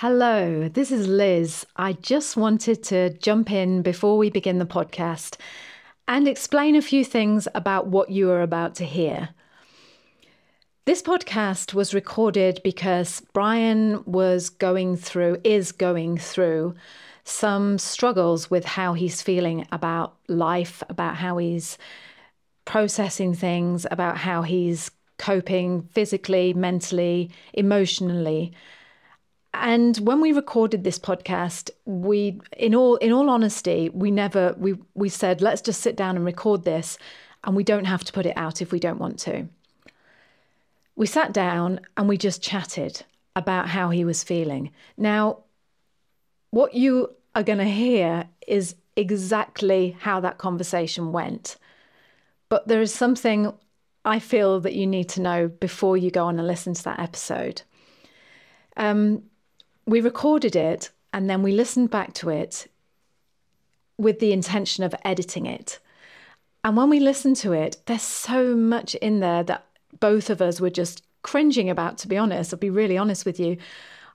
Hello, this is Liz. I just wanted to jump in before we begin the podcast and explain a few things about what you are about to hear. This podcast was recorded because Brian was going through, is going through some struggles with how he's feeling about life, about how he's processing things, about how he's coping physically, mentally, emotionally and when we recorded this podcast we in all in all honesty we never we we said let's just sit down and record this and we don't have to put it out if we don't want to. We sat down and we just chatted about how he was feeling. Now what you are going to hear is exactly how that conversation went. But there is something i feel that you need to know before you go on and listen to that episode. Um, we recorded it and then we listened back to it with the intention of editing it. And when we listened to it, there's so much in there that both of us were just cringing about, to be honest. I'll be really honest with you.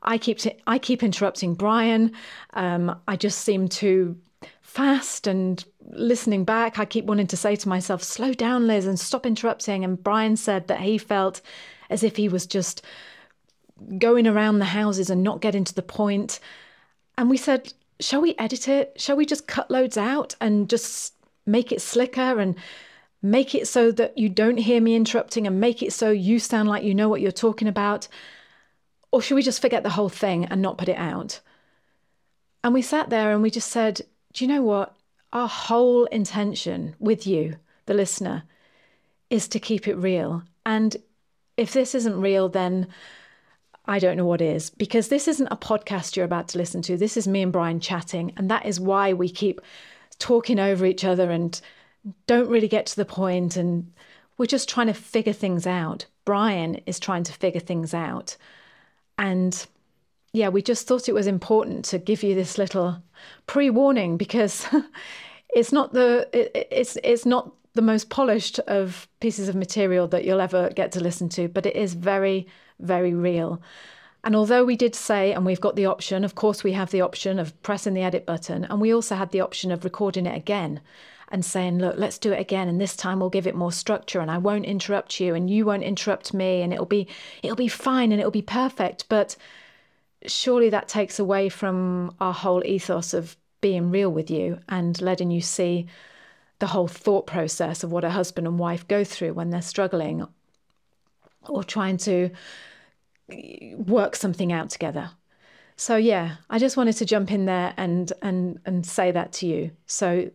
I keep t- I keep interrupting Brian. Um, I just seem too fast and listening back. I keep wanting to say to myself, "Slow down, Liz, and stop interrupting." And Brian said that he felt as if he was just going around the houses and not getting to the point. And we said, shall we edit it? Shall we just cut loads out and just make it slicker and make it so that you don't hear me interrupting and make it so you sound like you know what you're talking about? Or should we just forget the whole thing and not put it out? And we sat there and we just said, do you know what? Our whole intention with you, the listener, is to keep it real. And if this isn't real, then I don't know what is, because this isn't a podcast you're about to listen to. This is me and Brian chatting. And that is why we keep talking over each other and don't really get to the point. And we're just trying to figure things out. Brian is trying to figure things out. And yeah, we just thought it was important to give you this little pre warning because it's not the it, it's it's not the most polished of pieces of material that you'll ever get to listen to, but it is very very real. And although we did say, and we've got the option, of course, we have the option of pressing the edit button, and we also had the option of recording it again and saying, look, let's do it again, and this time we'll give it more structure, and I won't interrupt you, and you won't interrupt me, and it'll be it'll be fine, and it'll be perfect. But surely that takes away from our whole ethos of being real with you and letting you see the whole thought process of what a husband and wife go through when they're struggling or trying to eh, work something out together. So yeah, I just wanted to jump in there and and and say that to you. So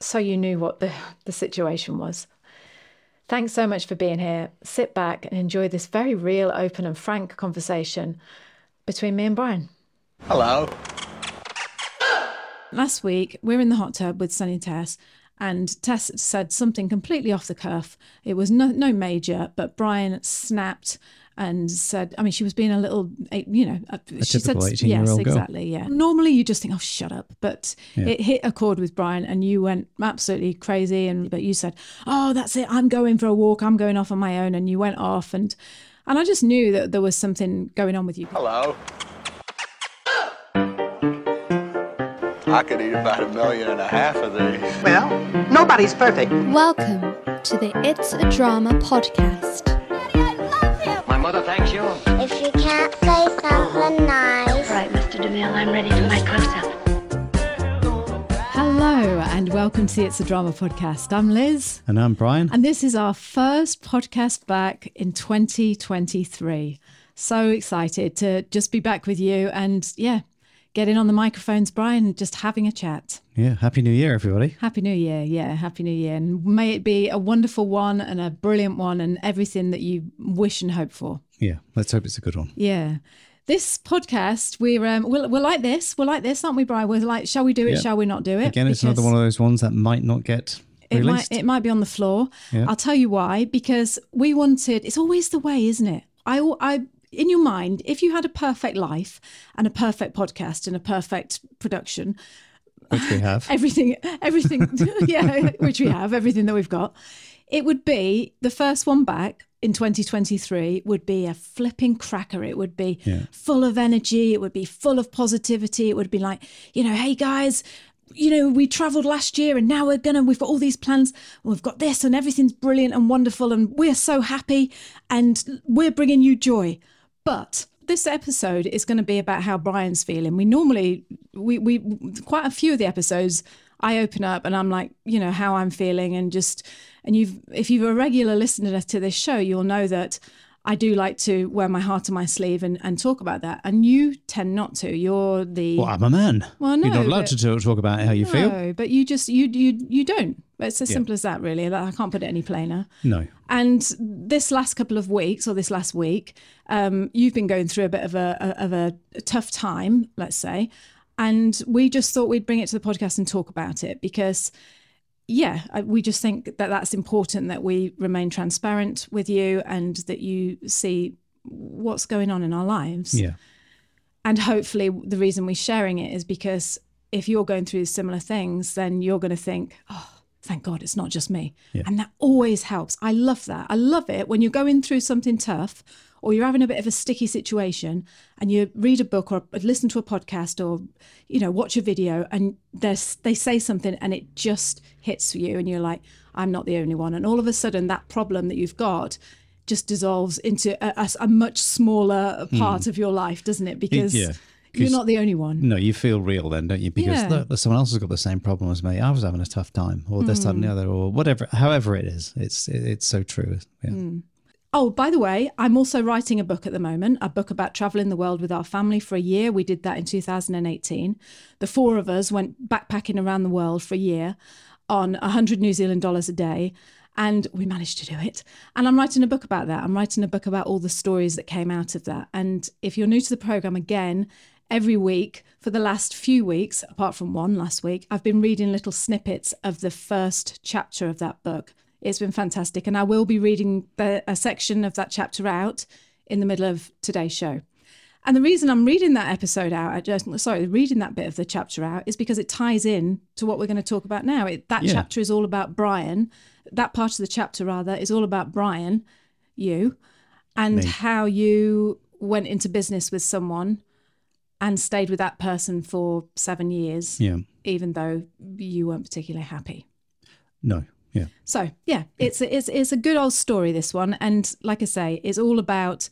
so you knew what the, the situation was. Thanks so much for being here. Sit back and enjoy this very real, open, and frank conversation between me and Brian. Hello. Last week, we we're in the hot tub with Sonny Tess, and Tess said something completely off the cuff. It was no, no major, but Brian snapped and said, I mean, she was being a little, you know, uh, a she said, yes, girl. exactly, yeah. Normally you just think, oh, shut up, but yeah. it hit a chord with Brian, and you went absolutely crazy. And but you said, oh, that's it, I'm going for a walk, I'm going off on my own, and you went off, and and I just knew that there was something going on with you. Hello. I could eat about a million and a half of these. Well, nobody's perfect. Welcome to the It's a Drama podcast. Daddy, I love you. My mother thanks you. If you can't say something nice. Right, Mr. DeMille, I'm ready for my close-up. Hello and welcome to the It's a Drama podcast. I'm Liz. And I'm Brian. And this is our first podcast back in 2023. So excited to just be back with you and yeah, getting on the microphones, Brian, just having a chat. Yeah, happy new year, everybody. Happy new year. Yeah, happy new year. And may it be a wonderful one and a brilliant one and everything that you wish and hope for. Yeah, let's hope it's a good one. Yeah. This podcast, we're um, we're, we're like this. We're like this, aren't we, Brian? We're like, shall we do it? Yeah. Shall we not do it? Again, it's another one of those ones that might not get it might it might be on the floor. Yeah. I'll tell you why. Because we wanted. It's always the way, isn't it? I I in your mind, if you had a perfect life and a perfect podcast and a perfect production, which we have, everything, everything, yeah, which we have, everything that we've got, it would be the first one back in 2023 would be a flipping cracker. It would be Yeah. full of energy. It would be full of positivity. It would be like, you know, hey guys, you know, we traveled last year and now we're gonna, we've got all these plans. We've got this and everything's brilliant and wonderful and we're so happy and we're bringing you joy. But this episode is going to be about how Brian's feeling. We normally, we, we, quite a few of the episodes, I open up and I'm like, you know, how I'm feeling and just, and you've, if you're a regular listener to this show, you'll know that I do like to wear my heart on my sleeve and, and talk about that. And you tend not to. You're the Well, I'm a man. Well, no, you're not allowed but- to talk, about how you feel. no, but you just you you you don't. It's as Yeah. simple as that, really. I can't put it any plainer. No. And this last couple of weeks, or this last week, um, you've been going through a bit of a, a of a tough time, let's say, and we just thought we'd bring it to the podcast and talk about it because, yeah, I- we just think that that's important that we remain transparent with you and that you see what's going on in our lives. Yeah. And hopefully, the reason we're sharing it is because if you're going through similar things, then you're going to think, oh, thank God it's not just me. Yeah. And that always helps. I love that. I love it when you're going through something tough or you're having a bit of a sticky situation and you read a book or listen to a podcast or, you know, watch a video and they say something and it just hits you and you're like, I'm not the only one. And all of a sudden, that problem that you've got just dissolves into a, a, a much smaller part of your life, doesn't it? Because yeah. You're not the only one. No, you feel real then, don't you? Because Yeah. look, someone else has got the same problem as me. I was having a tough time, or this, that, and the Hmm. other, or whatever. However, it is, it's it, it's so true. Yeah. Hmm. Oh, by the way, I'm also writing a book at the moment, a book about traveling the world with our family for a year. We did that in 2018. The four of us went backpacking around the world for a year on 100 New Zealand dollars a day. And we managed to do it. And I'm writing a book about that. I'm writing a book about all the stories that came out of that. And if you're new to the program, again, every week for the last few weeks, apart from one last week, I've been reading little snippets of the first chapter of that book. It's been fantastic. And I will be reading the, a section of that chapter out in the middle of today's show. And the reason I'm reading that episode out, I just, sorry, reading that bit of the chapter out is because it ties in to what we're going to talk about now. It, that Yeah. chapter is all about Brian. That part of the chapter, rather, is all about Brian, you, and Me. how you went into business with someone and stayed with that person for seven years, Yeah. even though you weren't particularly happy. No. Yeah. So yeah, it's a, it's it's a good old story. This one, and like I say, it's all about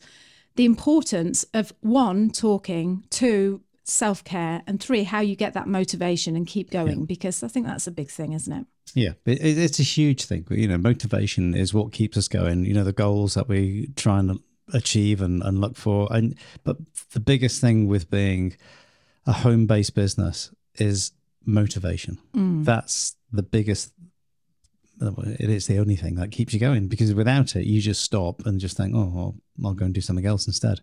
the importance of one talking, two self care, and three how you get that motivation and keep going. Because I think that's a big thing, isn't it? Yeah, it, it- it's a huge thing. You know, motivation is what keeps us going. You know, the goals that we try and achieve and, and look for. And but the biggest thing with being a home-based business is motivation. Mm. That's the biggest. It is the only thing that keeps you going because without it, you just stop and just think, "Oh, I'll, I'll go and do something else instead."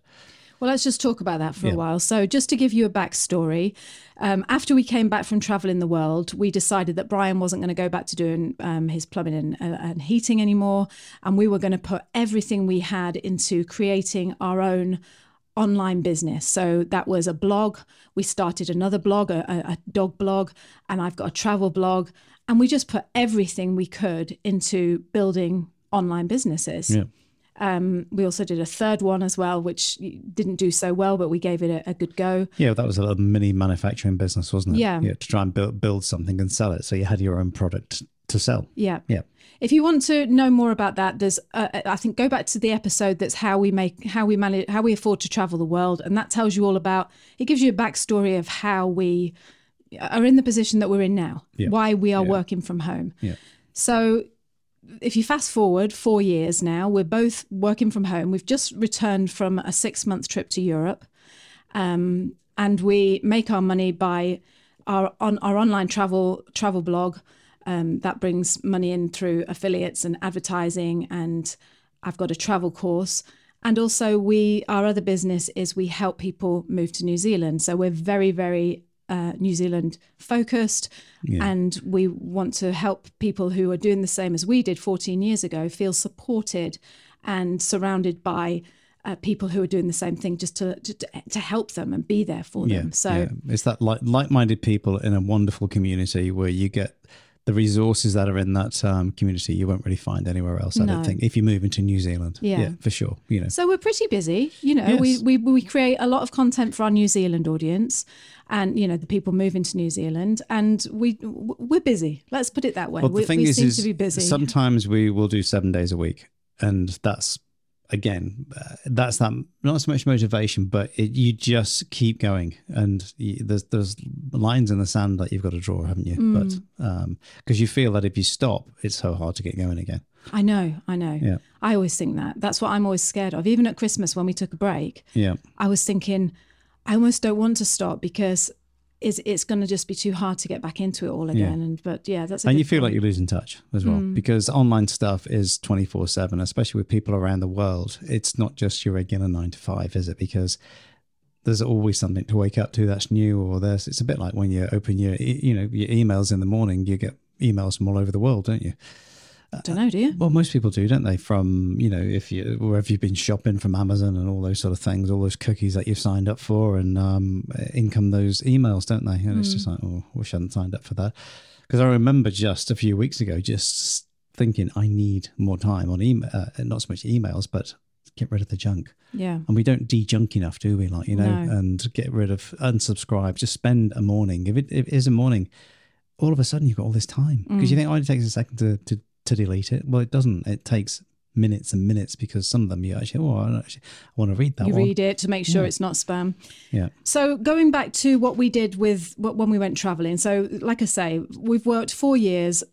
Well, let's just talk about that for Yeah. a while. So, just to give you a backstory, um, after we came back from traveling the world, we decided that Brian wasn't going to go back to doing um, his plumbing and, uh, and heating anymore. And we were going to put everything we had into creating our own online business. So, that was a blog. We started another blog, a- a dog blog, and I've got a travel blog. And we just put everything we could into building online businesses. Yeah. Um, we also did a third one as well, which didn't do so well, but we gave it a, a good go. Yeah, that was a little mini manufacturing business, wasn't it? Yeah. yeah, to try and build build something and sell it, so you had your own product to sell. Yeah. Yeah. If you want to know more about that, there's uh, I think go back to the episode that's how we make how we manage how we afford to travel the world, and that tells you all about. It gives you a backstory of how we are in the position that we're in now, Yeah. why we are Yeah. working from home. Yeah. So if you fast forward four years now, we're both working from home. We've just returned from a six month trip to Europe. Um, and we make our money by our on our online travel travel blog. Um, that brings money in through affiliates and advertising. And I've got a travel course. And also, we our other business is we help people move to New Zealand. So we're very, very uh, New Zealand focused, and we want to help people who are doing the same as we did 14 years ago feel supported and surrounded by uh, people who are doing the same thing, just to to, to help them and be there for Yeah, them. So yeah. it's that like like-minded people in a wonderful community where you get the resources that are in that um, community you won't really find anywhere else. I No. don't think if you move into New Zealand. Yeah. for sure. You know, So we're pretty busy. You know, we, Yes. we we create a lot of content for our New Zealand audience, and you know the people moving to New Zealand, and we we're busy. Let's put it that way. Well, we thing we is, seem is to be busy. sometimes we will do seven days a week, and that's again, uh, that's that not so much motivation, but it, you just keep going, and you, there's there's lines in the sand that you've got to draw, haven't you? Mm. But because you feel that if you stop, it's so hard to get going again. I know, I know. Yeah. I always think that. That's what I'm always scared of. Even at Christmas when we took a break, Yeah, I was thinking, I almost don't want to stop because it's it's going to just be too hard to get back into it all again. And but yeah, that's and you feel like point. Mm. you're losing touch as well because online stuff is 24 7 especially with people around the world it's not just your regular nine to five is it because there's always something to wake up to that's new or there's it's a bit like when you open your you know your emails in the morning you get emails from all over the world don't you don't know, do you? well most people do don't they from you know if you wherever you've been shopping from amazon and all those sort of things all those cookies that you've signed up for and um in come those emails don't they and it's just like oh wish i hadn't signed up for that because i remember just a few weeks ago just thinking i need more time on email uh, not so much emails but get rid of the junk Yeah. and we don't de-junk enough do we like you know No. and get rid of unsubscribe just spend a morning if it, if it is a morning all of a sudden you've got all this time because Mm. you think oh it takes a second to, to to delete it. Well it doesn't. It takes minutes and minutes because some of them you actually oh I, actually, I want to read that You one. read it to make sure it's not spam. yeah. So going back to what we did with when we went traveling. So like I say, we've worked four years,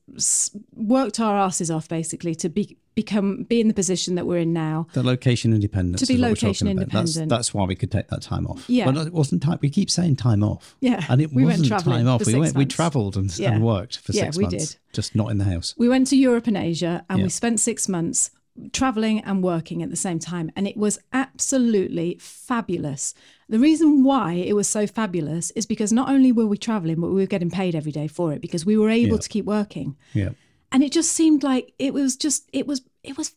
worked our asses off basically to be become be in the position that we're in now. the location independence To be is what we're location about. That's- independent. that's, why we could take that time off Yeah. but it wasn't time we keep saying time off Yeah. and it We went wasn't time off we went we months. traveled and, Yeah. and worked for Yeah, six we did. just not in the house We went to Europe and Asia and Yeah. we spent six months traveling and working at the same time. And it was absolutely fabulous. The reason why it was so fabulous is because not only were we traveling, but we were getting paid every day for it because we were able Yeah. to keep working. yeah And it just seemed like it was just, it was, it was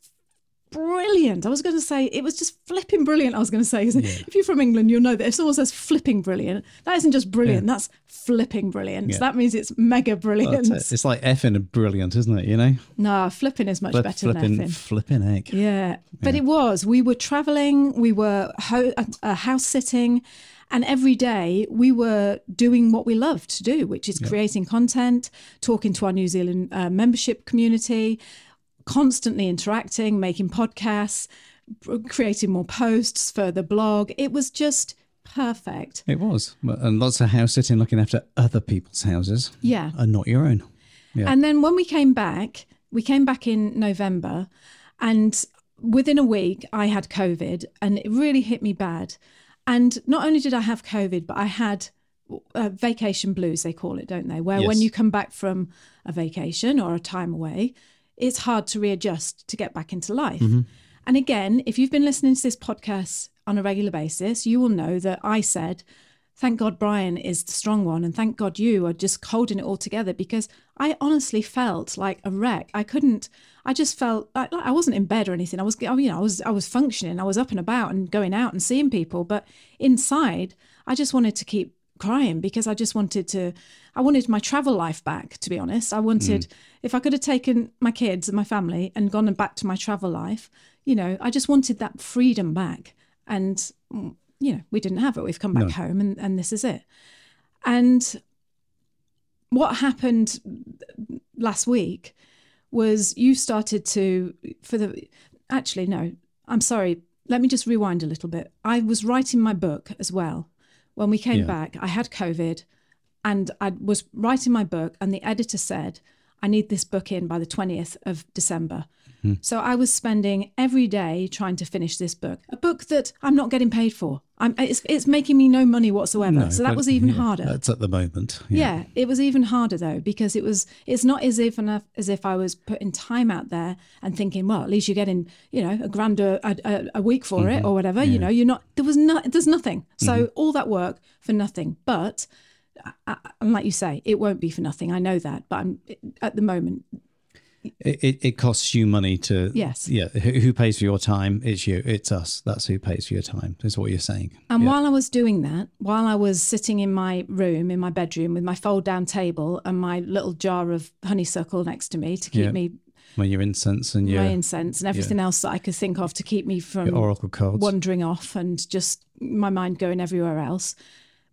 brilliant. I was going to say it was just flipping brilliant. I was going to say, 'cause if you're from England, you'll know that if someone says flipping brilliant, that isn't just brilliant, that's flipping brilliant. Yeah. So that means it's mega brilliant. That's it. it's like effing and brilliant isn't it you know No, flipping is much Flip- better flipping than effing. flipping egg Yeah, but it was. We were traveling, we were ho- uh, uh, house sitting, and every day we were doing what we love to do, which is creating content, talking to our New Zealand uh, membership community, constantly interacting, making podcasts, creating more posts for the blog. It was just perfect. It was, and lots of house sitting, looking after other people's houses, Yeah. and not your own. Yeah. And then when we came back, we came back in November, and within a week, I had COVID, and it really hit me bad. And not only did I have COVID, but I had uh, vacation blues, they call it, don't they? Where when you come back from a vacation or a time away, it's hard to readjust to get back into life. Mm-hmm. And again, if you've been listening to this podcast on a regular basis, you will know that I said, thank God Brian is the strong one, and thank God you are just holding it all together because I honestly felt like a wreck. I couldn't. I just felt like like I wasn't in bed or anything. I was, you know, I was, I was functioning. I was up and about and going out and seeing people, but inside, I just wanted to keep crying because I just wanted to. I wanted my travel life back. To be honest, I wanted if I could have taken my kids and my family and gone back to my travel life. You know, I just wanted that freedom back, and mm, you know, we didn't have it. We've come back home, and and this is it. And what happened last week was you started to for the actually no i'm sorry let me just rewind a little bit i was writing my book as well when we came Yeah. back i had covid and i was writing my book and the editor said i need this book in by the 20th of december. Hmm. So i was spending every day trying to finish this book a book that i'm not getting paid for I'm, it's, it's making me no money whatsoever No, so that but, was even yeah, harder That's at the moment. yeah. it was even harder though because it was. It's not as if enough as if I was putting time out there and thinking, well, at least you're getting, you know, a grand a, a, a week for it mm-hmm. or whatever. You know, you're not. There was no. There's nothing. So mm-hmm. all that work for nothing. But I, I, and like you say, it won't be for nothing. I know that. But I'm at the moment. It, it, costs you money to Yes. yeah who, who pays for your time it's you it's us that's who pays for your time is what you're saying And Yeah. while I was doing that, while I was sitting in my room, in my bedroom, with my fold down table and my little jar of honeysuckle next to me to keep Yeah. me when your incense and your, my incense and everything else that I could think of to keep me from your oracle cards wandering off and just my mind going everywhere else.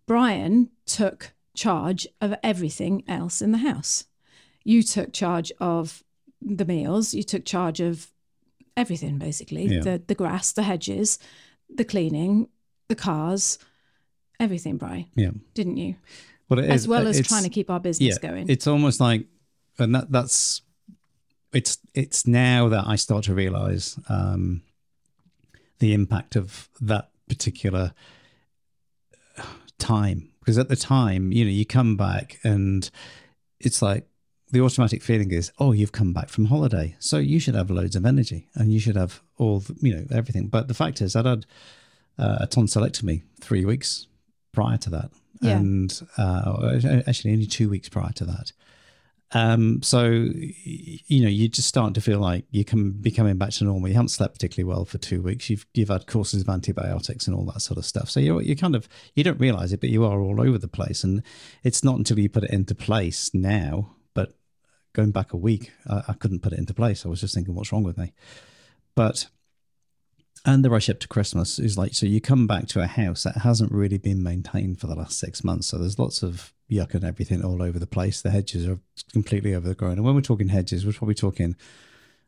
Brian took charge of everything else in the house. You took charge of the meals, you took charge of everything basically Yeah. the, the grass, the hedges, the cleaning, the cars, everything, Brian, yeah didn't you? well, it As is- well as trying to keep our business yeah, going. It's almost like, and that that's it's it's now that I start to realize um, the impact of that particular time because at the time, you know, you come back and it's like the automatic feeling is, oh, you've come back from holiday, so you should have loads of energy and you should have all, the, you know, everything. But the fact is, I'd had uh, a tonsillectomy three weeks prior to that, Yeah. and uh, actually only two weeks prior to that. Um, so you know, you just start to feel like you can be coming back to normal. You haven't slept particularly well for two weeks. You've you've had courses of antibiotics and all that sort of stuff. So you're you kind of you don't realize it, but you are all over the place. And it's not until you put it into place now. Going back a week, I, I couldn't put it into place. I was just thinking, what's wrong with me? But and the rush up to Christmas is like so you come back to a house that hasn't really been maintained for the last six months. So there's lots of yuck and everything all over the place. The hedges are completely overgrown. And when we're talking hedges, we're probably talking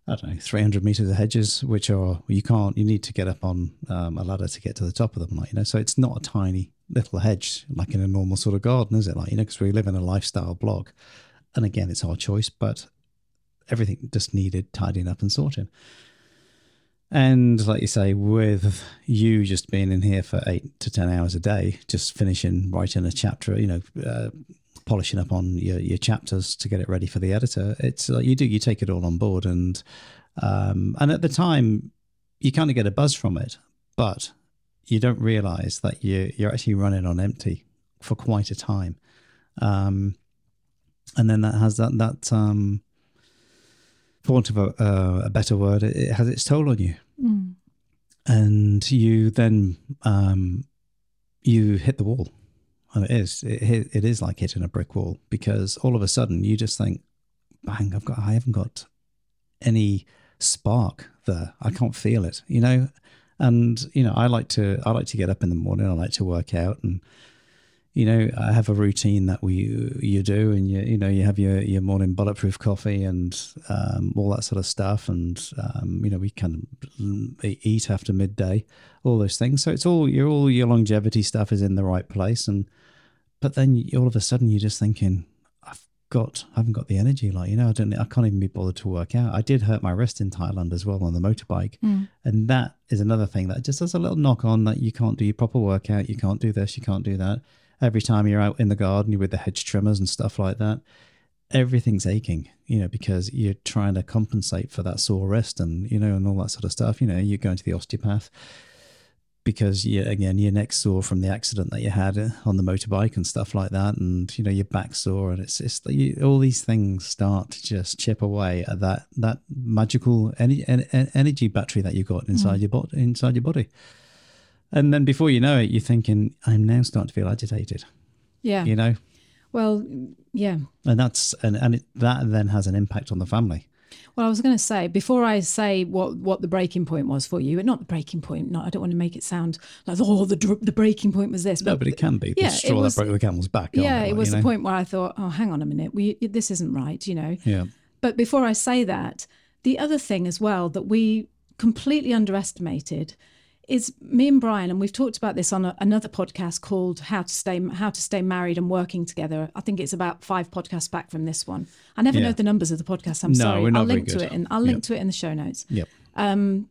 I don't know, 300 meters of hedges, which are you can't, you need to get up on um, a ladder to get to the top of them, like you know. So it's not a tiny little hedge like in a normal sort of garden, is it? Like you know, because we live in a lifestyle block, and again, it's our choice, but everything just needed tidying up and sorting. And like you say, with you just being in here for eight to 10 hours a day, just finishing writing a chapter, you know, uh, polishing up on your, your chapters to get it ready for the editor, it's like you do, you take it all on board. And, um, and at the time, you kind of get a buzz from it, but you don't realize that you, you're actually running on empty for quite a time. Um, and then that has that, that, um, for want of a, uh, a better word, it, it has its toll on you. And you then um, you hit the wall, and it is it, it is like hitting a brick wall because all of a sudden you just think, bang! I've got I haven't got any spark there. I can't feel it, you know. And you know, I like to I like to get up in the morning. I like to work out and you know, I have a routine that we you do, and you you know you have your your morning bulletproof coffee and um, all that sort of stuff, and um, you know we kind of eat after midday, all those things. So it's all your all your longevity stuff is in the right place, and but then all of a sudden you're just thinking, I've got I haven't got the energy, like you know I don't I can't even be bothered to work out. I did hurt my wrist in Thailand as well on the motorbike, and that is another thing that just has a little knock on that you can't do your proper workout, you can't do this, you can't do that every time you're out in the garden, you're with the hedge trimmers and stuff like that, everything's aching, you know, because you're trying to compensate for that sore wrist and, you know, and all that sort of stuff. You know, you're going to the osteopath because you again your neck's sore from the accident that you had on the motorbike and stuff like that, and you know your back sore, and it's just you, all these things start to just chip away at that that magical energy, energy battery that you got mm. inside your body inside your body. And then before you know it, you're thinking, I'm now starting to feel agitated, Yeah. you know? Well, yeah. And that's, and, and it, that then has an impact on the family. Well, I was going to say before I say what what the breaking point was for you, but not the breaking point. Not I don't want to make it sound like oh the the breaking point was this. No, but it can be the yeah, it straw was- that broke the camel's back. yeah, like, it was you the know? point where I thought, oh, hang on a minute, we this isn't right, you know. Yeah. But before I say that, the other thing as well that we completely underestimated is me and Brian, and we've talked about this on a, another podcast called "How to Stay How to Stay Married and Working Together." I think it's about five podcasts back from this one. I never Yeah. know the numbers of the podcast. I'm No, sorry. we're not I'll link to it, and I'll link Yep. to it in the show notes. Yep. Um,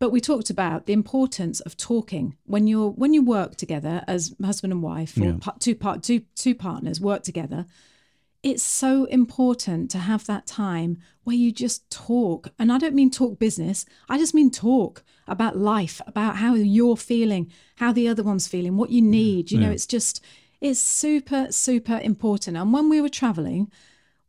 But we talked about the importance of talking when you're when you work together as husband and wife or Yeah. pa- two part two two partners work together it's so important to have that time where you just talk. And I don't mean talk business, I just mean talk about life, about how you're feeling, how the other one's feeling, what you need. You know, Yeah. it's just, it's super, super important. And when we were traveling,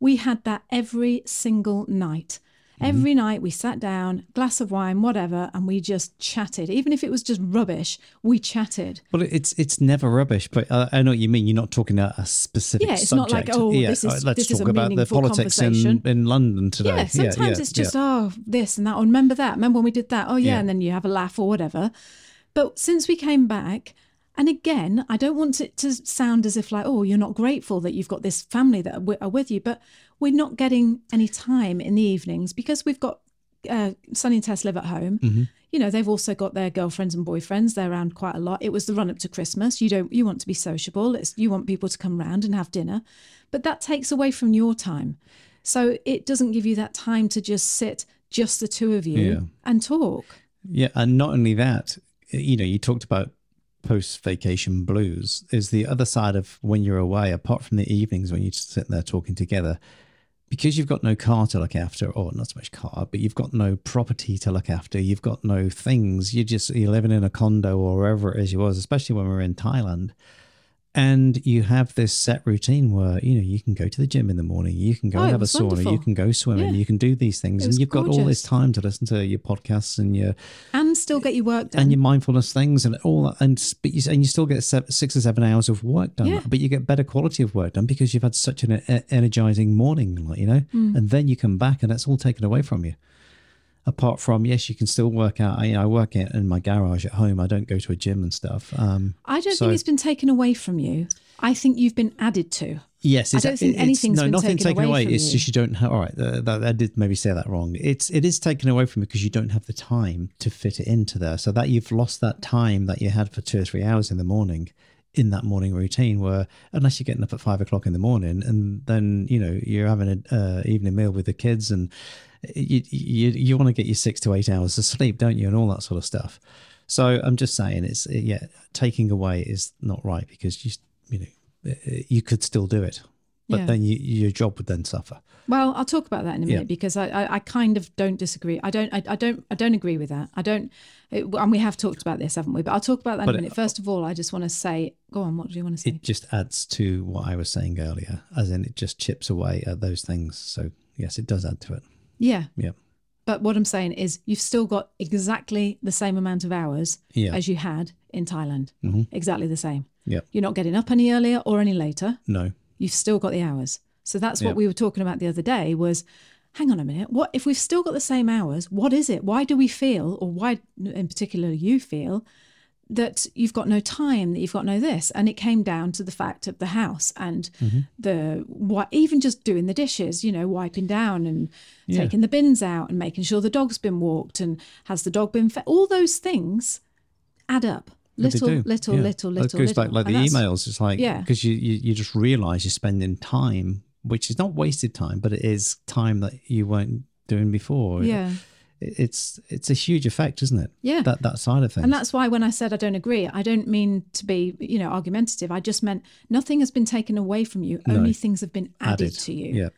We had that every single night. Every night we sat down, glass of wine, whatever, and we just chatted. Even if it was just rubbish, we chatted. Well, it's it's never rubbish, but uh, I know what you mean. You're not talking about a specific Yeah, it's subject. not like, oh, yeah, this is- let's this is talk a about the politics in, in London today. Yeah, sometimes yeah, it's just, yeah. oh, this and that. Or remember that. Remember when we did that? Oh, yeah. Yeah. And then you have a laugh or whatever. But since we came back, and again, I don't want it to sound as if like, oh, you're not grateful that you've got this family that are with you, but we're not getting any time in the evenings because we've got uh, Sonny and Tess live at home. Mm-hmm. You know, they've also got their girlfriends and boyfriends. They're around quite a lot. It was the run up to Christmas. You don't, you want to be sociable. It's you want people to come round and have dinner, but that takes away from your time. So it doesn't give you that time to just sit, just the two of you, Yeah. and talk. Yeah, and not only that, you know, you talked about post vacation blues. Is the other side of when you're away, apart from the evenings when you sit there talking together, because you've got no car to look after, or not so much car, but you've got no property to look after. You've got no things. You're just you're living in a condo or wherever it is you was, especially when we were in Thailand. And you have this set routine where you know you can go to the gym in the morning, you can go Oh, and have a sauna, wonderful. you can go swimming, Yeah. you can do these things, and you've got all this time to listen to your podcasts and your and still get your work done. and your mindfulness things and all that, and but you, and you still get se- six or seven hours of work done, Yeah. but you get better quality of work done because you've had such an energizing morning, you know, Mm. and then you come back and that's all taken away from you. Apart from yes, you can still work out. I, I work out in my garage at home. I don't go to a gym and stuff. Um, I don't so- think it's been taken away from you. I think you've been added to. Yes, I don't think anything's no, been nothing taken taken away away. It's you. just you don't have. All right, that, I did maybe say that wrong. It's it is taken away from you because you don't have the time to fit it into there. So that you've lost that time that you had for two or three hours in the morning, in that morning routine. Where unless you're getting up at five o'clock in the morning and then you know you're having an uh, evening meal with the kids and you you you want to get your six to eight hours of sleep, don't you, and all that sort of stuff. So I'm just saying, it's yeah, taking away is not right because you you know you could still do it, but Yeah. then you, your job would then suffer. Well, I'll talk about that in a minute Yeah. because I, I, I kind of don't disagree. I don't I, I don't I don't agree with that. I don't it, and we have talked about this, haven't we? But I'll talk about that But in a it- minute. First of all, I just want to say, go on. What do you want to say? It just adds to what I was saying earlier, as in it just chips away at those things. So yes, it does add to it. Yeah, Yeah, but what I'm saying is, you've still got exactly the same amount of hours Yeah. Mm-hmm. as you had in Thailand. Exactly the same. yeah. You're not getting up any earlier or any later. No, you've still got the hours. So that's what Yeah. we were talking about the other day was hang on a minute, what if we've still got the same hours, what is it? Why do we feel or why in particular you feel that you've got no time, that you've got no this? And it came down to the fact of the house and Mm-hmm. the what even just doing the dishes, you know, wiping down and Yeah. taking the bins out and making sure the dog's been walked and has the dog been fed. All those things add up. They Little, little, Yeah. little, little, goes little. back like And the emails. It's like Yeah. because you, you you just realize you're spending time, which is not wasted time, but it is time that you weren't doing before. Yeah. It- it's it's a huge effect, isn't it? Yeah. that that side of things. And that's why when I said I don't agree, I don't mean to be, you know, argumentative. I just meant nothing has been taken away from you. Only things have been added, to you. Yeah,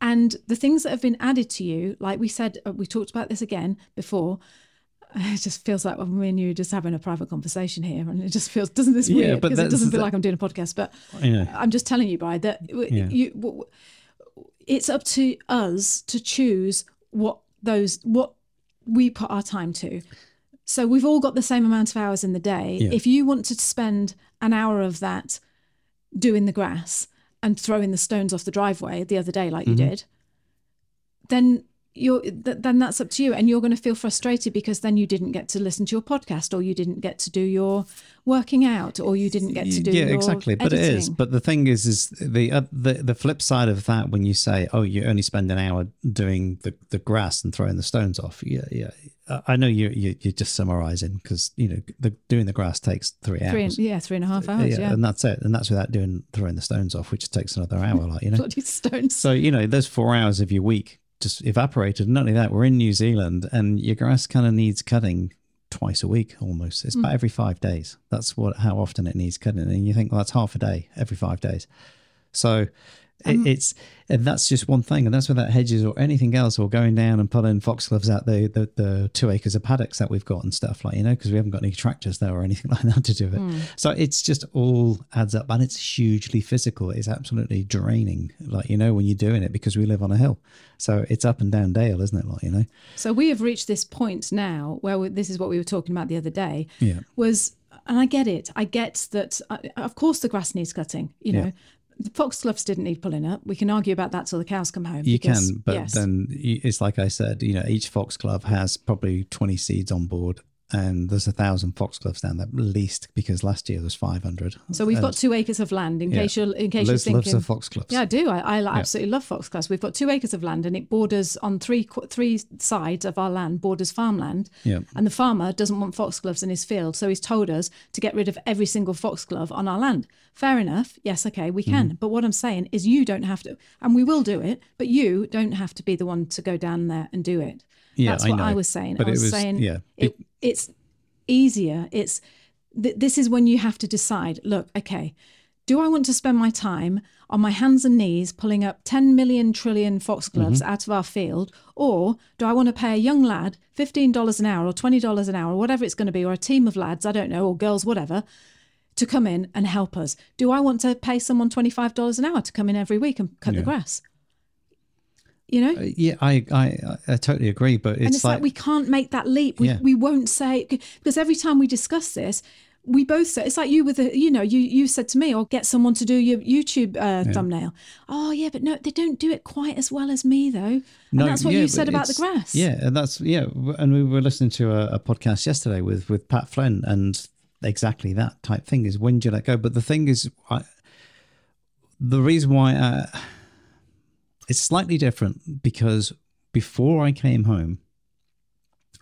And the things that have been added to you, like we said, uh, we talked about this again before. It just feels like when me and you just having a private conversation here, and it just feels doesn't this Yeah, weird but because it doesn't feel like I'm doing a podcast. But know. I'm just telling you, Brian, that Yeah. you, it's up to us to choose what those what we put our time to. So we've all got the same amount of hours in the day. Yeah. If you want to spend an hour of that doing the grass and throwing the stones off the driveway the other day, like you Mm-hmm. did, then you're th- then that's up to you, and you're going to feel frustrated because then you didn't get to listen to your podcast, or you didn't get to do your working out, or you didn't get to do yeah, your exactly. But it is. But the thing is, is the uh, the the flip side of that when you say, oh, you only spend an hour doing the, the grass and throwing the stones off. Yeah, yeah. I know you you you're just summarizing because you know the doing the grass takes three hours. Three and, yeah, three and a half hours. Yeah, and that's it, and that's without doing throwing the stones off, which takes another hour. Like you know, bloody stones. so you know, those four hours of your week just evaporated. Not only that, we're in New Zealand, and your grass kind of needs cutting twice a week almost. It's about mm. every five days. That's what how often it needs cutting, and you think, well, that's half a day every five days. So Um, it's and that's just one thing, and that's without hedges or anything else, or going down and pulling foxgloves out the, the the two acres of paddocks that we've got and stuff like you know because we haven't got any tractors there or anything like that to do it. Hmm. So it's just all adds up, and it's hugely physical. It's absolutely draining, like you know when you're doing it because we live on a hill, so it's up and down dale, isn't it? Like you know, So we have reached this point now where we, this is what we were talking about the other day. Yeah. Was and I get it. I get that. Uh, of course, the grass needs cutting. You know, Yeah. The foxgloves didn't need pulling up. We can argue about that till the cows come home. You because- can, but yes. then it's like I said, you know, each foxglove has probably 20 seeds on board, and there's a thousand foxgloves down there at least because last year there was 500. So we've got two acres of land. In Yeah. case you're in case Liz you're loves thinking, the foxgloves. Yeah, I do. I, I absolutely love foxgloves. We've got two acres of land, and it borders on three three sides of our land borders farmland. Yeah. And the farmer doesn't want foxgloves in his field, so he's told us to get rid of every single foxglove on our land. Fair enough. Yes, okay, we can. Mm-hmm. But what I'm saying is, you don't have to, and we will do it. But you don't have to be the one to go down there and do it. Yeah, That's I what know. I was saying. But I it was, was- saying, yeah. it, it's easier. It's th- this is when you have to decide. Look, okay, do I want to spend my time on my hands and knees pulling up 10 million trillion foxgloves Mm-hmm. out of our field, or do I want to pay a young lad $15 an hour or $20 an hour, or whatever it's going to be, or a team of lads, I don't know, or girls, whatever, to come in and help us? Do I want to pay someone $25 an hour to come in every week and cut the grass? You know? Yeah, I, I, I totally agree. But it's, and it's like, we can't make that leap. We, Yeah. we won't say because every time we discuss this, we both say it's like you with the you know you you said to me or get someone to do your YouTube uh, thumbnail. Oh yeah, but no, they don't do it quite as well as me though. And that's what yeah, you said about the grass. Yeah, and that's yeah, and we were listening to a, a podcast yesterday with with Pat Flynn, and exactly that type thing is when do you let go? But the thing is, I, the reason why uh, it's slightly different because before I came home,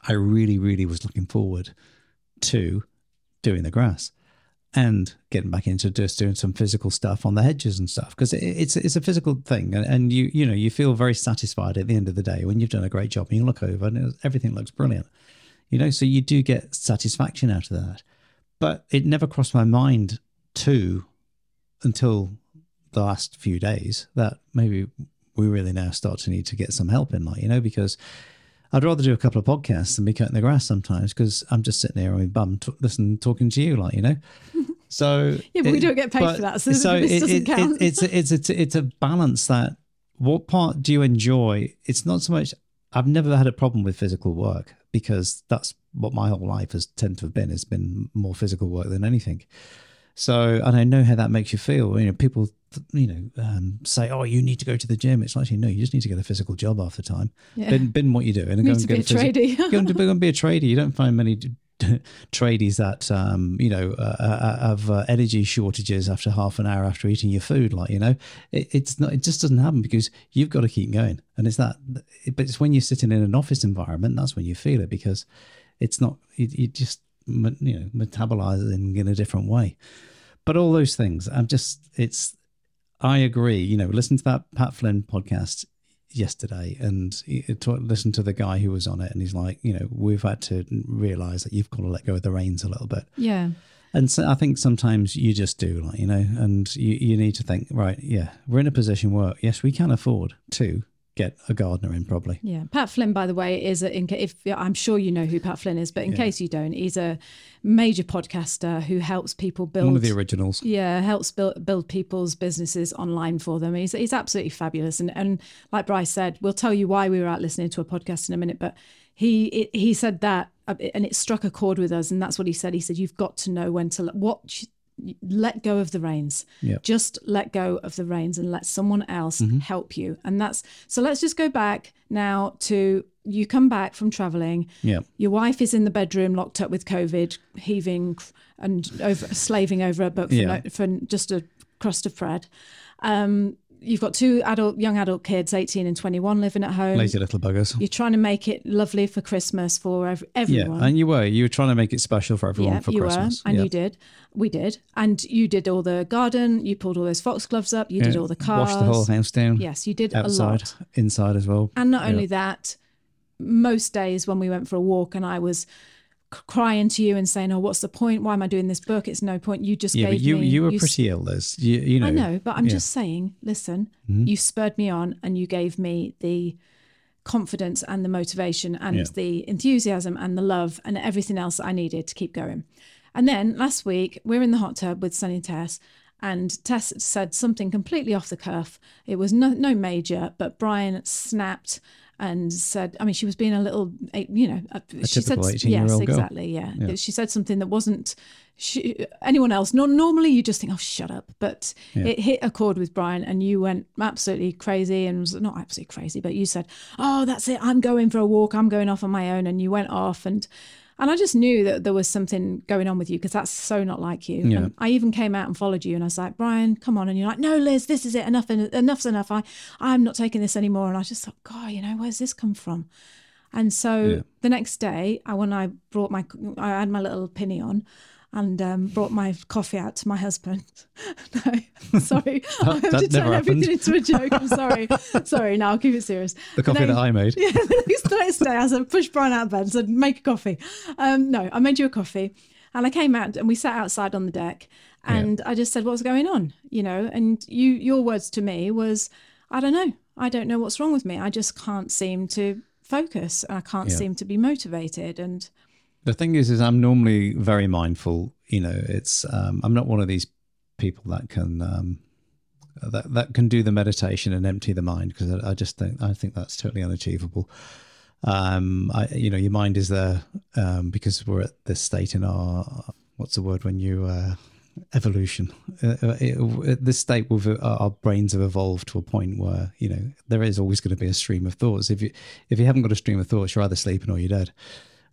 I really, really was looking forward to doing the grass and getting back into just doing some physical stuff on the hedges and stuff because it's it's a physical thing. And, you you know you feel very satisfied at the end of the day when you've done a great job and you look over and everything looks brilliant you know? So you do get satisfaction out of that. But it never crossed my mind to until the last few days that maybe we really now start to need to get some help in like you know because I'd rather do a couple of podcasts than be cutting the grass sometimes because I'm just sitting there on my bum, t- listening, talking to you, like you know. So Yeah, but we don't get paid for that, so this doesn't count. it's a, it's a it's a balance that what part do you enjoy? It's not so much. I've never had a problem with physical work because that's what my whole life has tended to have been. Has been more physical work than anything. So, and I know how that makes you feel. You know, people, you know, um, say, "Oh, you need to go to the gym." It's actually no, you just need to get a physical job half the time. Yeah. Bin, bin what you do, and Need go and to get be a tradie. go and, go and be a tradie. You don't find many tradies that um, you know uh, uh, have uh, energy shortages after half an hour after eating your food. Like you know, it, it's not. It just doesn't happen because you've got to keep going, and it's that. But it's when you're sitting in an office environment that's when you feel it because it's not. You, you just you know metabolizing in a different way. But all those things, I'm just. It's. I agree. You know, listen to that Pat Flynn podcast yesterday and listen to the guy who was on it and he's like you know we've had to realize that you've got to let go of the reins a little bit yeah. and so i think sometimes you just do like you know and you, you need to think right yeah we're in a position where yes we can afford to get a gardener in probably Yeah, Pat Flynn, by the way, is a, in, if I'm sure you know who Pat Flynn is, but in Yeah. case you don't, he's a major podcaster who helps people build. one of the originals Yeah, helps build build people's businesses online for them. He's he's absolutely fabulous, and and like Bryce said, we'll tell you why we were out listening to a podcast in a minute. But he he said that, uh, and it struck a chord with us, and that's what he said. He said you've got to know when to what let go of the reins. Yep. Just let go of the reins and let someone else Mm-hmm. help you. And that's so. Let's just go back now to you come back from traveling. yeah Your wife is in the bedroom, locked up with COVID, heaving and over slaving over a book for, Yeah. no, for just a crust of bread. Um, you've got two adult, young adult kids, eighteen and twenty-one, living at home. lazy little buggers You're trying to make it lovely for Christmas for ev- yeah everyone. and you were you were trying to make it special for everyone Yeah, for you christmas were, and yeah. you did. We did, and you did all the garden. You pulled all those foxgloves up. You did all the cars. washed the whole house down Yes, you did outside a lot. inside as well And not Yeah. only that, most days when we went for a walk and I was crying to you and saying, "Oh, what's the point? Why am I doing this book? It's no point." You just Yeah, gave you me. you were s- pretty ill, Liz. You, you know. I know, but I'm yeah. Mm-hmm. just saying. Listen, you spurred me on, and you gave me the confidence and the motivation and Yeah. the enthusiasm and the love and everything else I needed to keep going. And then last week, we're in the hot tub with Sonny Tess, and Tess said something completely off the cuff. It was no, no major, but Brian snapped and said, I mean, she was being a little, you know, uh, she said, yes, 18-year-old girl. exactly, yeah. She said something that wasn't she, anyone else. No, normally you just think, oh, shut up. But it hit a chord with Brian, and you went absolutely crazy, and was not absolutely crazy, but you said, oh, that's it. I'm going for a walk. I'm going off on my own, and you went off, and and I just knew that there was something going on with you because that's so not like you. Yeah. And I even came out and followed you, and I was like, Brian, come on, and you're like, no, Liz, this is it. Enough, enough's enough. I I'm not taking this anymore. And I just thought, God, you know, where's this come from? And so Yeah. the next day, I when I brought my, I had my little pinny on, and um, brought my coffee out to my husband. no, sorry, I have that to turn never everything into a joke. I'm sorry, sorry. Now I'll keep it serious. The coffee And that I made. yeah, the next, the next day, I said, push Brian out of bed and said, make a coffee. Um, no, I made you a coffee. And I came out and we sat outside on the deck and I just said, what's going on? You know, and you, your words to me was, I don't know. I don't know what's wrong with me. I just can't seem to focus and I can't Yeah. seem to be motivated. And The thing is, is I'm normally very mindful. You know, it's um, I'm not one of these people that can um, that that can do the meditation and empty the mind because I, I just think I think that's totally unachievable. Um, I you know your mind is there um, because we're at this state in our what's the word when you uh, evolution. Uh, uh, it, this state, we've, uh, our brains have evolved to a point where you know there is always going to be a stream of thoughts. If you if you haven't got a stream of thoughts, you're either sleeping or you're dead.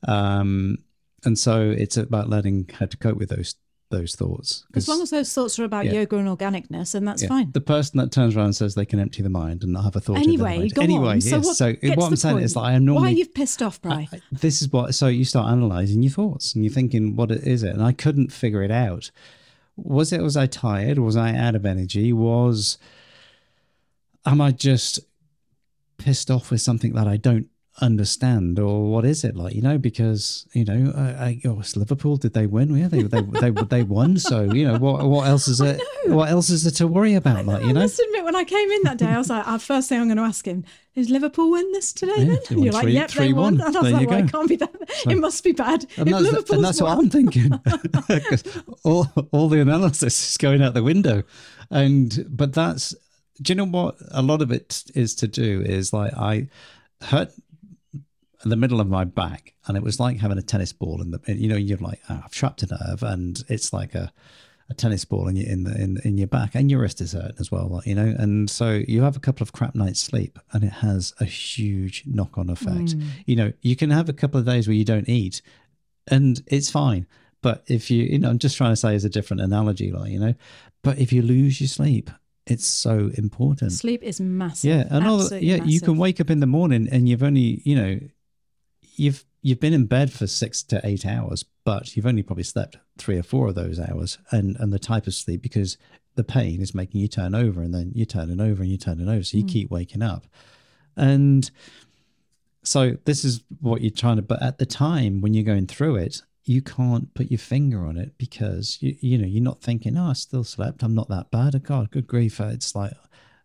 Um, and so it's about learning how to cope with those those thoughts. as long as those thoughts are about Yeah. yoga and organicness, and that's Yeah. fine. The person that turns around and says they can empty the mind and not have a thought. Anyway, go anyway, on. So what, so what I'm saying point. is, like, I am normally Why you've pissed off, Bri? I- this is what so you start analyzing your thoughts and you're thinking what is it and i couldn't figure it out was it was i tired was i out of energy was am i just pissed off with something that i don't understand or what is it like you know because you know I, I oh, it's liverpool did they win yeah they they they, they won so you know what what else is it what else is there to worry about like you know I must admit, when I came in that day, I was like, "Our first thing I'm going to ask him is Liverpool win this today." Yeah, then, and you're like, three- "Yep, they 3-1. won." And I was There like, "Well, it can't be that. it must be bad." And if that's, and that's what I'm thinking. 'Cause all, all the analysis is going out the window. And, but that's, do you know what a lot of it is to do is like I hurt the middle of my back and it was like having a tennis ball in the, you know, you're like, oh, I've trapped a nerve and it's like a, a tennis ball in your in the in, in your back and your wrist is hurt as well, like, you know. And so you have a couple of crap nights sleep, and it has a huge knock on effect. Mm. You know, you can have a couple of days where you don't eat, and it's fine. But if you, you know, I'm just trying to say as a different analogy, like you know, but if you lose your sleep, it's so important. Sleep is massive. Yeah, and all, yeah, you can wake up in the morning and you've only, you know, you've you've been in bed for six to eight hours, but you've only probably slept three or four of those hours, and and the type of sleep because the pain is making you turn over, and then you're turning over and you're turning over, so you hmm. keep waking up, and so this is what you're trying to. But at the time when you're going through it, you can't put your finger on it because you you know you're not thinking, oh, I still slept, I'm not that bad. Oh God, good grief, it's like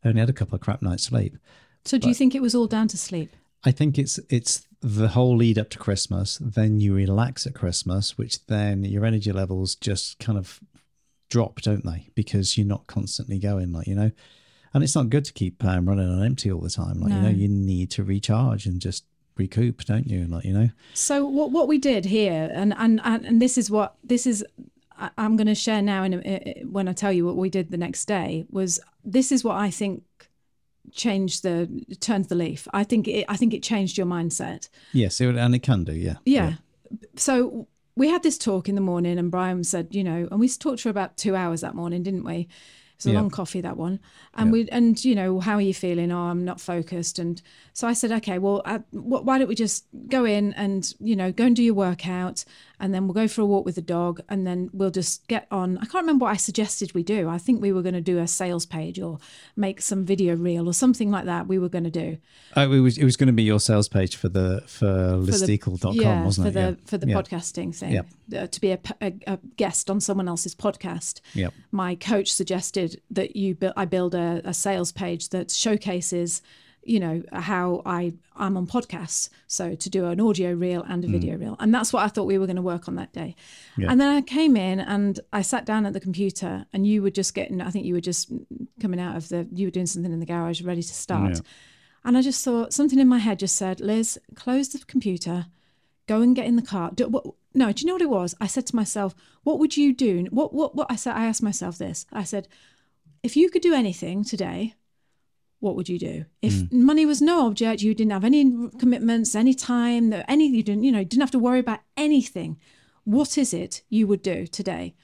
I only had a couple of crap nights sleep. So, do you think it was all down to sleep? I think it's it's the whole lead up to Christmas. Then you relax at Christmas, which then your energy levels just kind of drop, don't they? Because you're not constantly going, like you know. And it's not good to keep um, running on empty all the time. Like you know, you need to recharge and just recoup, don't you? Like you know. So what what we did here, and and and, and this is what this is. I'm going to share now. In a, when I tell you what we did the next day, was this is what I think changed the turned the leaf. I think it, I think it changed your mindset. Yes, it, and it can do. Yeah. Yeah. So we had this talk in the morning, and Brian said, you know, and we talked for about two hours that morning, didn't we? It's a Yeah. long coffee that one, and Yeah. we and you know how are you feeling? Oh, I'm not focused, and so I said, okay, well, uh, wh- why don't we just go in and you know go and do your workout, and then we'll go for a walk with the dog, and then we'll just get on. I can't remember what I suggested we do. I think we were going to do a sales page or make some video reel or something like that. We were going to do Oh, it was it was going to be your sales page for the for listicle.com, yeah, wasn't for it? the yeah. for the yeah. podcasting thing Yep. uh, to be a guest on someone else's podcast. Yep. My coach suggested that you build I build a, a sales page that showcases, you know, how I I'm on podcasts. So to do an audio reel and a hmm. video reel, and that's what I thought we were going to work on that day. Yeah. And then I came in and I sat down at the computer, and you were just getting. I think you were just coming out of the. You were doing something in the garage, ready to start. Yeah. And I just thought something in my head just said, Liz, close the computer, go and get in the car. Do, what, no, do you know what it was? I said to myself, what would you do? What, what, what? I said, I asked myself this. I said, if you could do anything today, what would you do? If hmm. money was no object, you didn't have any commitments, any time, any you didn't, you know, didn't have to worry about anything. What is it you would do today?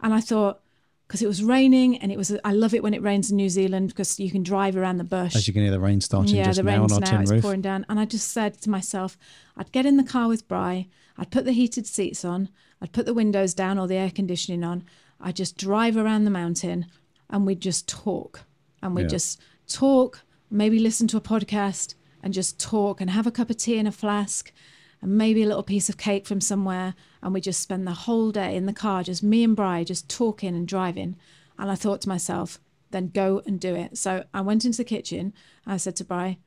And I thought, because it was raining and it was, I love it when it rains in New Zealand because you can drive around the bush As you can hear the rain starting yeah, just the now rain's on our now, tin it's roof. pouring down. And I just said to myself, I'd get in the car with Bry, I'd put the heated seats on, I'd put the windows down or the air conditioning on, I'd just drive around the mountain and we'd just talk. And we'd Yeah. just talk, maybe listen to a podcast and just talk and have a cup of tea in a flask and maybe a little piece of cake from somewhere. And we just spend the whole day in the car, just me and Bry, just talking and driving. And I thought to myself, then go and do it. So I went into the kitchen. and I said to Bry,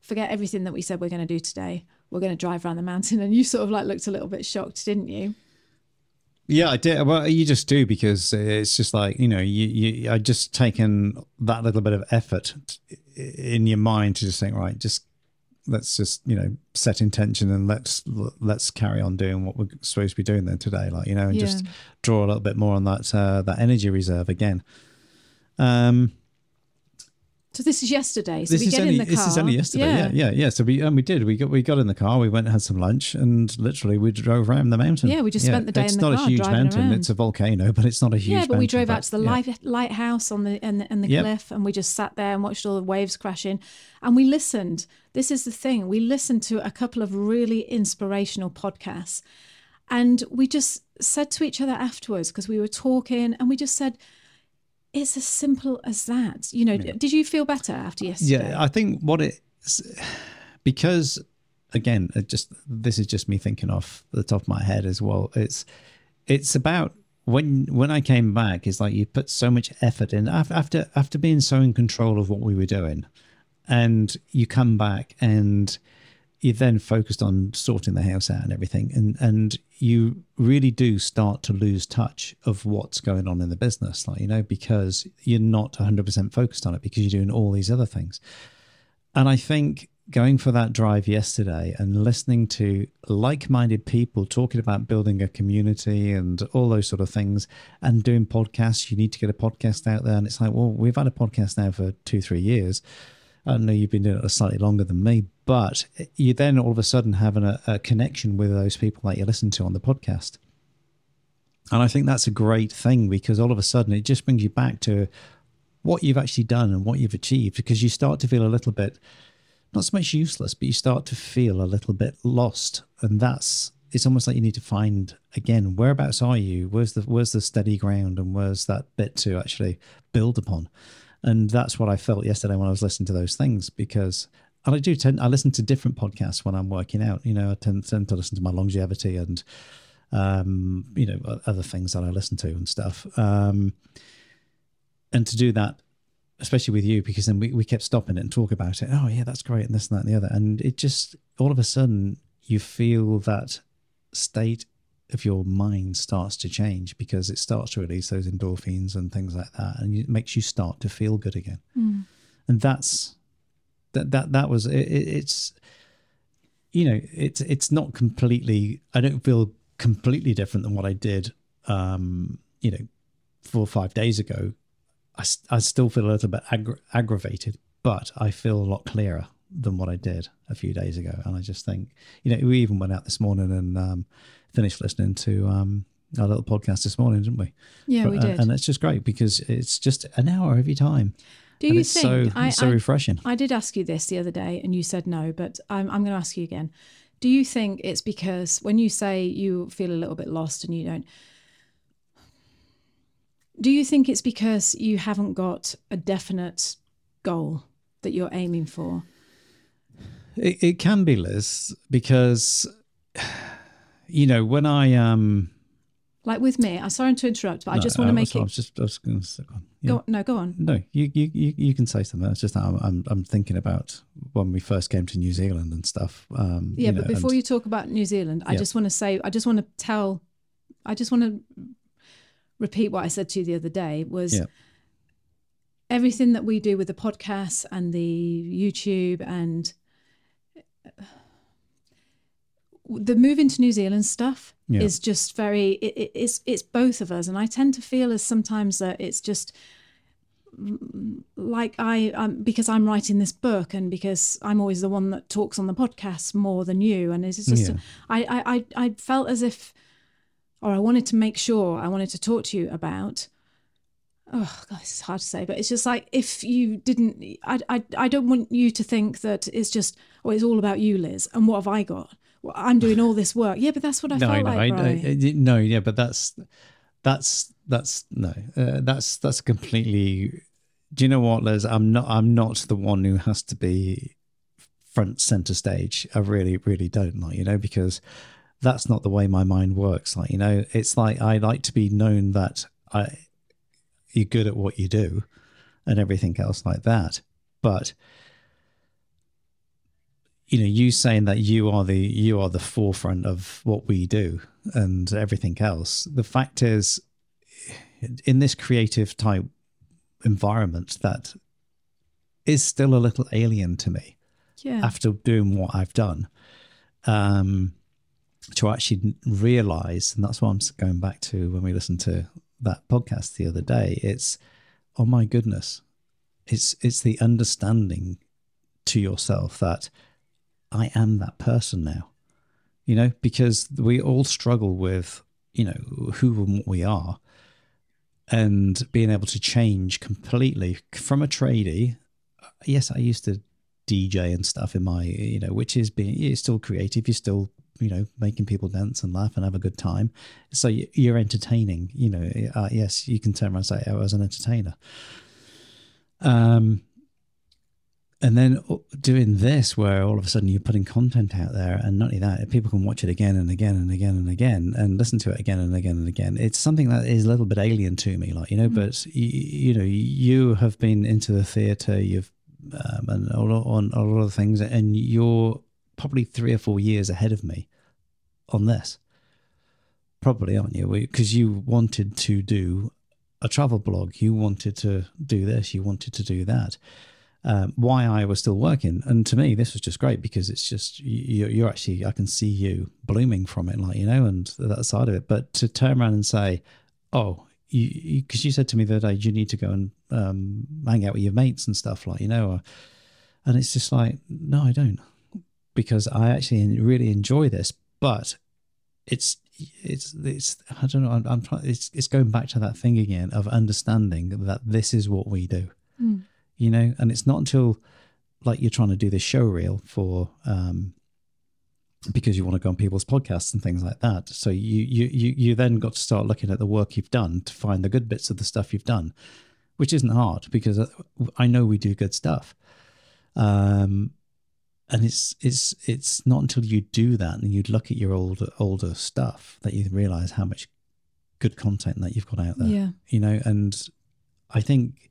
forget everything that we said we're going to do today. We're going to drive around the mountain. And you sort of like looked a little bit shocked, didn't you? Yeah, I did. Well, you just do because it's just like you know, you, you I just taken that little bit of effort in your mind to just think, right, just let's just you know set intention and let's let's carry on doing what we're supposed to be doing then today, like you know, and just draw a little bit more on that uh, that energy reserve again. Um, So this is yesterday. So this we is get only in the car. this is only yesterday. Yeah. yeah, yeah, So we and we did. We got we got in the car. We went and had some lunch, and literally we drove around the mountain. Yeah, we just spent the day it's in the not car, a huge mountain. around. It's a volcano, but it's not a huge. Yeah, but we drove out to the yeah. light, lighthouse on the and the, and the Yep. cliff, and we just sat there and watched all the waves crashing, and we listened. This is the thing: we listened to a couple of really inspirational podcasts, and we just said to each other afterwards because we were talking, and we just said, "It's as simple as that." You know, did you feel better after yesterday? Yeah, I think what it because again, it just this is just me thinking off the top of my head as well. It's it's about when when I came back. It's like you put so much effort in af- after after being so in control of what we were doing, and you come back and you then focused on sorting the house out and everything and and you really do start to lose touch of what's going on in the business like you know because you're not 100% focused on it because you're doing all these other things and I think going for that drive yesterday and listening to like minded people talking about building a community and all those sort of things and doing podcasts, you need to get a podcast out there. And it's like, well, we've had a podcast now for two, three years. I know you've been doing it slightly longer than me, but you then all of a sudden having a, a connection with those people that you listen to on the podcast. And I think that's a great thing because all of a sudden it just brings you back to what you've actually done and what you've achieved because you start to feel a little bit not so much useless but you start to feel a little bit lost. And that's it's almost like you need to find again whereabouts are you? Where's the where's the steady ground and where's that bit to actually build upon and that's what i felt yesterday when i was listening to those things because and i do tend i listen to different podcasts when i'm working out. You know i tend, tend to listen to my longevity and um you know other things that i listen to and stuff. Um and to do that especially with you because then we, we kept stopping it and talk about it. Oh yeah that's great and this and that and the other. And it just all of a sudden you feel that state of your mind starts to change because it starts to release those endorphins and things like that and it makes you start to feel good again. And that's that that that was it, it's you know it's it's not completely i don't feel completely different than what i did um you know four or five days ago. I, I still feel a little bit aggra- aggravated, but I feel a lot clearer than what I did a few days ago. And I just think, you know, we even went out this morning and um, finished listening to um, our little podcast this morning, didn't we? Yeah, we Uh, did. and it's just great because it's just an hour every time. Do you it's think so I, it's so I- refreshing? I did ask you this the other day, and you said no, but I'm I'm going to ask you again. Do you think it's because when you say you feel a little bit lost and you don't? Do you think it's because you haven't got a definite goal that you're aiming for? It, it can be, Liz, because you know when I um. Like with me, I'm sorry to interrupt, but I just want to I make I it. was just I was going to go on. Yeah. Go, no, go on. No, you, you you you can say something. It's just that I'm I'm, I'm thinking about when we first came to New Zealand and stuff. Um, Yeah, you but before and- you talk about New Zealand, I Yeah. just want to say, I just want to tell, I just want to repeat what I said to you the other day was Yeah. everything that we do with the podcast and the YouTube and the moving to New Zealand stuff Yeah. is just very it, it, it's it's both of us and I tend to feel as sometimes that it's just like I um, because I'm writing this book and because I'm always the one that talks on the podcast more than you and it's just Yeah. I, I I I felt as if or I wanted to make sure I wanted to talk to you about oh god this is hard to say but it's just like if you didn't I I, I don't want you to think that it's just oh it's all about you Liz and what have I got well, I'm doing all this work yeah but that's what I no, felt no, like I, I, I- no, yeah, but that's that's that's no, uh, that's that's completely. Do you know what, Liz? I'm not. I'm not the one who has to be front center stage. I really, really don't like you know because that's not the way my mind works. Like you know, it's like I like to be known that I you're good at what you do and everything else like that, but you know you saying that you are the you are the forefront of what we do and everything else the fact is in this creative type environment that is still a little alien to me yeah. after doing what I've done um to actually realize and that's what I'm going back to when we listened to that podcast the other day it's oh my goodness it's it's the understanding to yourself that I am that person now. You know, because we all struggle with, you know, who and what we are and being able to change completely from a tradie. Yes, I used to DJ and stuff in my, you know, which is being, you're still creative. You're still, you know, making people dance and laugh and have a good time. So you- you're entertaining, you know, uh, yes, you can turn around and say, oh, I was an entertainer. Um, and then doing this where all of a sudden you're putting content out there and not only that people can watch it again and again and again and again and listen to it again and again and again. It's something that is a little bit alien to me like you know but you, you know you have been into the theater you've um, and a lot, on a lot of things and you're probably three or four years ahead of me on this. Probably aren't you? Because you wanted to do a travel blog you wanted to do this you wanted to do that um, why I was still working. And to me, this was just great because it's just you, you're actually I can see you blooming from it, like you know, and that side of it. But to turn around and say, "Oh," you because you, said to me the other day, you need to go and um, hang out with your mates and stuff, like you know, or, and it's just like, no, I don't, because I actually really enjoy this, but it's it's it's I don't know. I'm, I'm. It's it's going back to that thing again of understanding that this is what we do you know and it's not until like you're trying to do this show reel for um because you want to go on people's podcasts and things like that. So you you you, you then got to start looking at the work you've done to find the good bits of the stuff you've done which isn't hard because i know we do good stuff. Um and it's it's it's not until you do that and you look at your older older stuff that you realize how much good content that you've got out there. Yeah. you know and i think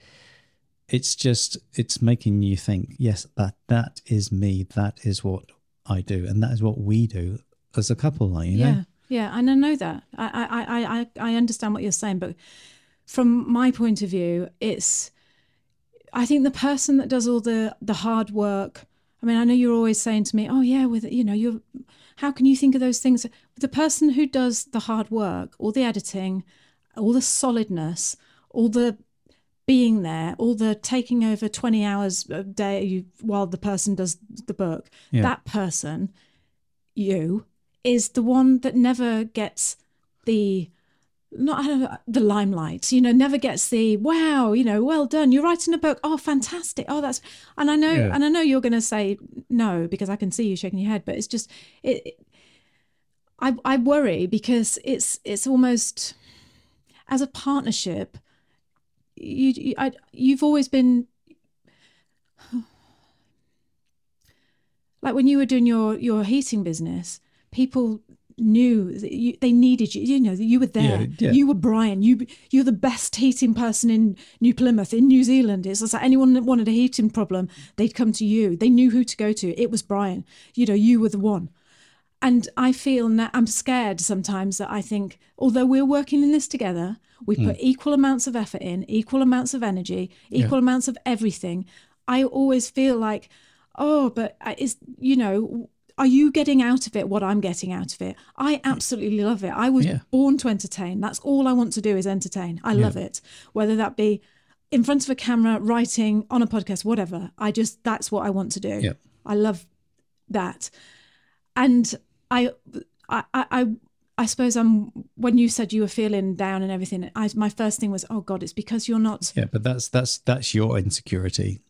it's just it's making you think yes that that is me that is what i do and that is what we do as a couple like you yeah know? Yeah and i know that. I, I i i understand what you're saying but from my point of view it's i think the person that does all the the hard work i mean i know you're always saying to me oh yeah with you know you're how can you think of those things? The person who does the hard work all the editing all the solidness all the being there, all the taking over 20 hours a day while the person does the book, Yeah. that person, you, is the one that never gets the not uh, the limelight, you know, never gets the wow, you know, well done. You're writing a book. Oh, fantastic. Oh, that's and I know Yeah. and I know you're going to say no because I can see you shaking your head, but it's just it. it- I I worry because it's it's almost as a partnership. You, you I, you've always been like when you were doing your your heating business, people knew that you, they needed you. You know, that you were there. Yeah, yeah. You were Brian. You you're the best heating person in New Plymouth in New Zealand. It's like anyone that wanted a heating problem, they'd come to you. They knew who to go to. It was Brian. You know, you were the one. And I feel now I'm scared sometimes that I think, although we're working in this together, we hmm. put equal amounts of effort in, equal amounts of energy, equal amounts of everything. I always feel like, oh, but uh, is you know, are you getting out of it what I'm getting out of it? I absolutely love it. I was Yeah. born to entertain. That's all I want to do is entertain. I love it, whether that be in front of a camera, writing on a podcast, whatever. I just that's what I want to do. Yeah. I love that and I, I, I, I- suppose I'm. When you said you were feeling down and everything, I, my first thing was, oh God, it's because you're not. Yeah, but that's that's that's your insecurity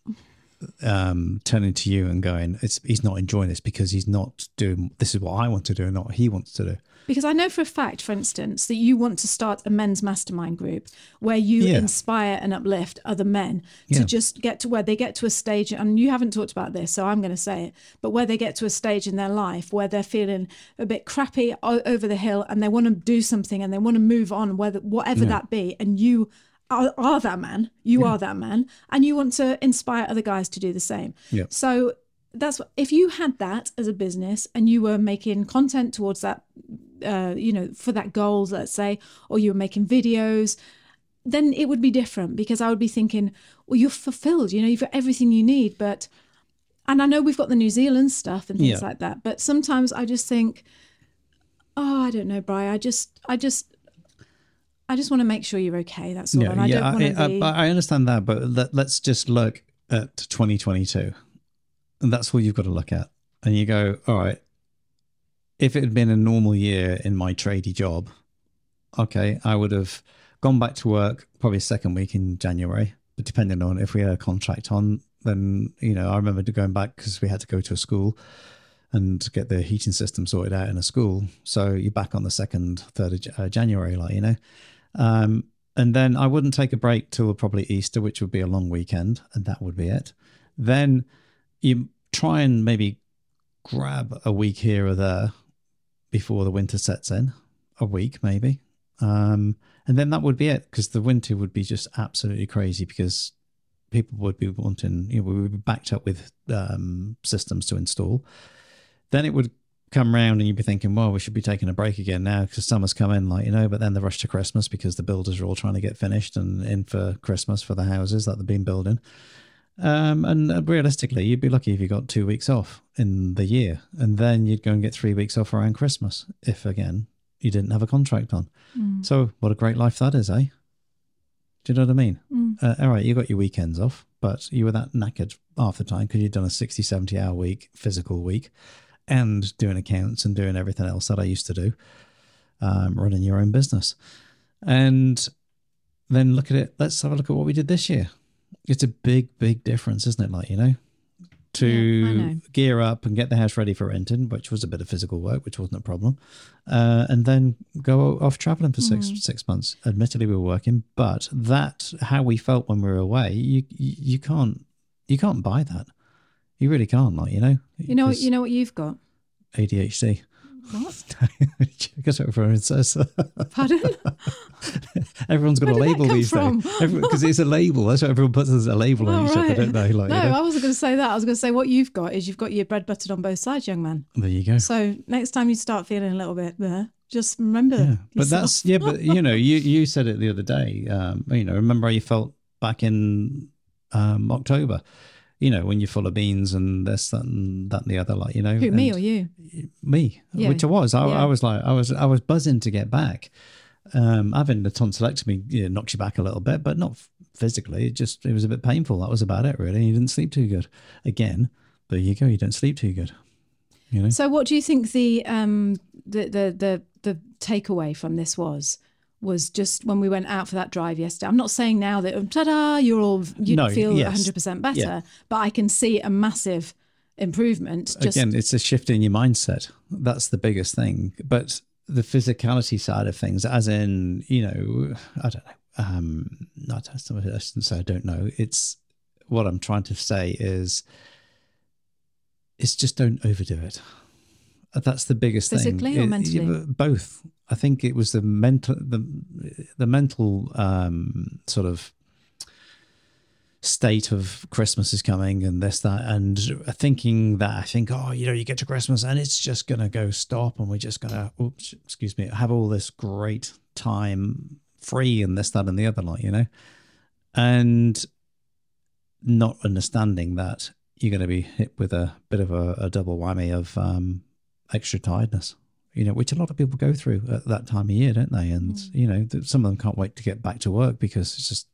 um turning to you and going, it's he's not enjoying this because he's not doing this is what I want to do, and not what he wants to do. Because I know for a fact, for instance, that you want to start a men's mastermind group where you Yeah. inspire and uplift other men to Yeah. just get to where they get to a stage, and you haven't talked about this, so I'm going to say it, but where they get to a stage in their life where they're feeling a bit crappy o- over the hill and they want to do something and they want to move on, whether whatever that be, and you are, are that man, you are that man, and you want to inspire other guys to do the same. Yeah. So that's what, if you had that as a business and you were making content towards that, uh, you know, for that goals, let's say, or you were making videos, then it would be different because I would be thinking, well, you're fulfilled, you know, you've got everything you need. But, and I know we've got the New Zealand stuff and things Yeah. like that, but sometimes I just think, oh, I don't know, bry I just, I just, I just want to make sure you're okay. That's all. and I don't want to I, be. I, I understand that, but let, let's just look at 2022, and that's what you've got to look at. And you go, all right, if it had been a normal year in my tradie job, okay, I would have gone back to work probably second week in January, but depending on if we had a contract on, then you know, I remember going back because we had to go to a school and get the heating system sorted out in a school. So you're back on the second, third of uh, January, like you know. Um, and then I wouldn't take a break till probably Easter, which would be a long weekend, and that would be it. Then you try and maybe grab a week here or there before the winter sets in, a week maybe. Um, and then that would be it because the winter would be just absolutely crazy because people would be wanting, you know, we would be backed up with um, systems to install. Then it would come round and you'd be thinking, well, we should be taking a break again now because summer's come in, like, you know, but then the rush to Christmas because the builders are all trying to get finished and in for Christmas for the houses that they've been building. Um, and uh, realistically, you'd be lucky if you got two weeks off in the year, and then you'd go and get three weeks off around Christmas if, again, you didn't have a contract on. So, what a great life that is, eh? Do you know what I mean? Uh, all right, you got your weekends off, but you were that knackered half the time because you'd done a 60, 70 hour week, physical week, and doing accounts and doing everything else that I used to do, um, running your own business. And then look at it. Let's have a look at what we did this year. It's a big, big difference, isn't it? Like, you know, to Yeah, know. gear up and get the house ready for renting, which was a bit of physical work, which wasn't a problem, uh, and then go off traveling for six Mm. six months. Admittedly, we were working, but that how we felt when we were away, you you, can't you can't buy that. You really can't, like you know. you know, you know what you've got. ADHD. What? Guess what everyone says. Pardon? Everyone's got Where a label these from? days because it's a label. That's what everyone puts as a label on Oh, each other, don't they? Like, no, you know? I wasn't going to say that. I was going to say what you've got is you've got your bread buttered on both sides, young man. there you go. So next time you start feeling a little bit there, just remember. Yeah, but yourself. that's yeah, but you know, you you said it the other day. Um, you know, remember how you felt back in um, October. You know, when you're full of beans and this, that, and that, and the other. Like you know, who me or you? me, Yeah. which I was. I, Yeah. I was like, I was, I was buzzing to get back. Um, having the tonsillectomy you know, knocks you back a little bit, but not physically. It just it was a bit painful. That was about it, really. You didn't sleep too good. Again, there you go. You don't sleep too good. You know. So what do you think the um the the the, the takeaway from this was? Was just when we went out for that drive yesterday. I'm not saying now that ta-da, you're all you No, feel yes. 100% better, Yeah. but I can see a massive improvement. Just Again, it's a shift in your mindset. That's the biggest thing. But the physicality side of things, as in, you know, I don't know. Um, not I shouldn't say I don't know. It's what I'm trying to say is, it's just don't overdo it. That's the biggest Physically thing. or mentally? yeah, both. I think it was the mental, the the mental um, sort of state of Christmas is coming and this, that, and thinking that I think, oh, you know, you get to Christmas and it's just to go stop and we're just to, oops, excuse me, have all this great time free and this, that, and the other, like, you know, and not understanding that you're going to be hit with a bit of a, a double whammy of um, extra tiredness. You know, which a lot of people go through at that time of year, don't they? And you know, some of them can't wait to get back to work because it's just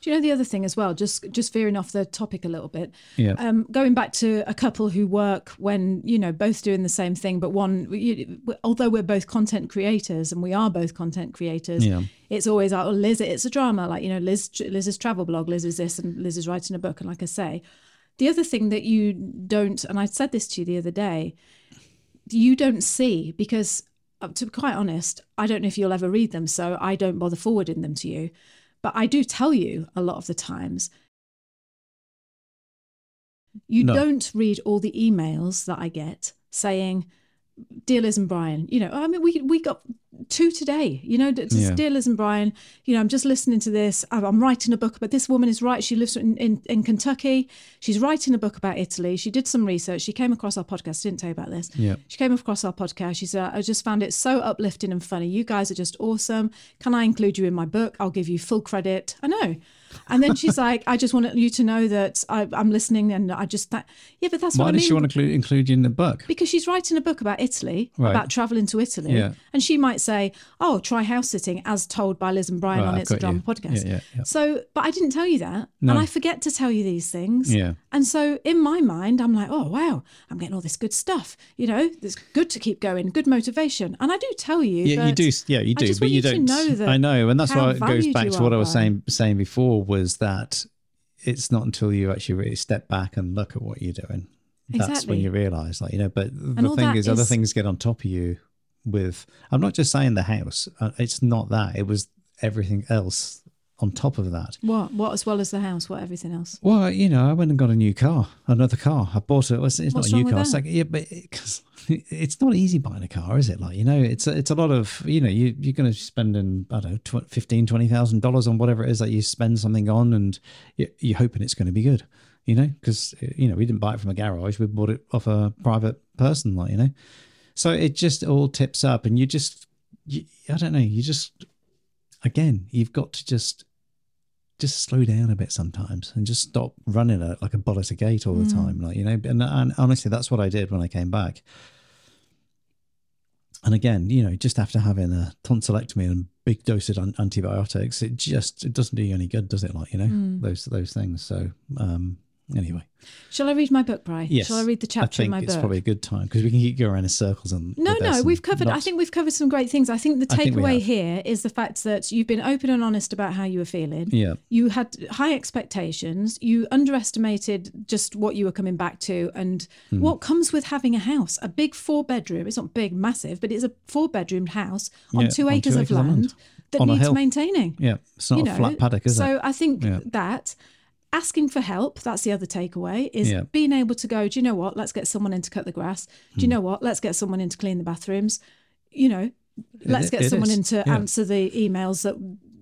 Do you know the other thing as well? Just just veering off the topic a little bit. Yeah. Um, going back to a couple who work when you know both doing the same thing, but one, you, although we're both content creators and we are both content creators, Yeah. it's always like, oh, Liz, it's a drama. Like you know, Liz, Liz's travel blog, Liz is this, and Liz is writing a book. And like I say, the other thing that you don't, and I said this to you the other day, you don't see because uh, to be quite honest i don't know if you'll ever read them so i don't bother forwarding them to you but i do tell you a lot of the times you No. don't read all the emails that i get saying dear liz and brian you know i mean we we got two today you know just, Yeah. dear liz and brian you know i'm just listening to this. I'm I'm writing a book about this woman is right. She lives in, in, in kentucky. She's writing a book about italy. She did some research. She came across our podcast. I didn't tell you about this. Yeah. she came across our podcast. She said uh, i just found it so uplifting and funny. You guys are just awesome. Can i include you in my book? I'll give you full credit. I know and then she's like i just want you to know that I, i'm listening and i just that yeah but that's why what I does she want to include, you in the book? because she's writing a book about Italy, Right. about traveling to Italy, Yeah. and she might say, "Oh, try house sitting," as told by Liz and Brian Right, on I've It's a Drama you. podcast. Yeah, yeah, yeah. So, but I didn't tell you that, No. and I forget to tell you these things. Yeah. And so, in my mind, I'm like, "Oh, wow, I'm getting all this good stuff. You know, it's good to keep going, good motivation." And I do tell you, Yeah, you do. Yeah, you do, but you don't. know that I know, and that's why it goes back to what I was saying saying before was that it's not until you actually really step back and look at what you're doing that's Exactly. when you realize, like you know. But the thing is other things get on top of you. With I'm not just saying the house. Uh, It's not that. It was everything else on top of that. What, what as well as the house, what everything else. Well, you know, I went and got a new car, another car. I bought it. It's, it's not a new car. It's like, yeah, but it, 'cause it's not easy buying a car, is it? Like, you know, it's a, it's a lot of, you know, you, you're going to spend in, I don't know, tw- fifteen, twenty thousand dollars on whatever it is that you spend something on, and you, you're hoping it's going to be good, you know, because eh, you know we didn't buy it from a garage, we bought it off a private person, like you know, so it just all tips up, and you just, you, I don't know, you just, again, you've got to just just slow down a bit sometimes and just stop running it like a at a gate all the time like you know and, and honestly that's what i did when i came back. And again you know just after having a tonsillectomy and big dose of an- antibiotics it just it doesn't do you any good does it? Like you know those those things. So um anyway Shall I read my book, Bri? yes Shall I read the chapter i think in my it's book? probably a good time because we can keep going around in circles and No, no, we've covered. I think we've covered some great things. I think the think takeaway here is the fact that you've been open and honest about how you were feeling. Yeah. You had high expectations. You underestimated just what you were coming back to and Hmm. what comes with having a house. A big four bedroom. It's not big, massive, but it's a four bedroomed house on Yeah, two on acres two of acres land, land. that needs hill. maintaining. yeah it's not you a know, flat paddock is so it I think Yeah. that asking for help, that's the other takeaway, is Yeah. being able to go, do you know what? Let's get someone in to cut the grass. Do Hmm. you know what? Let's get someone in to clean the bathrooms. You know, let's it- get it someone is, in to yeah. answer the emails that,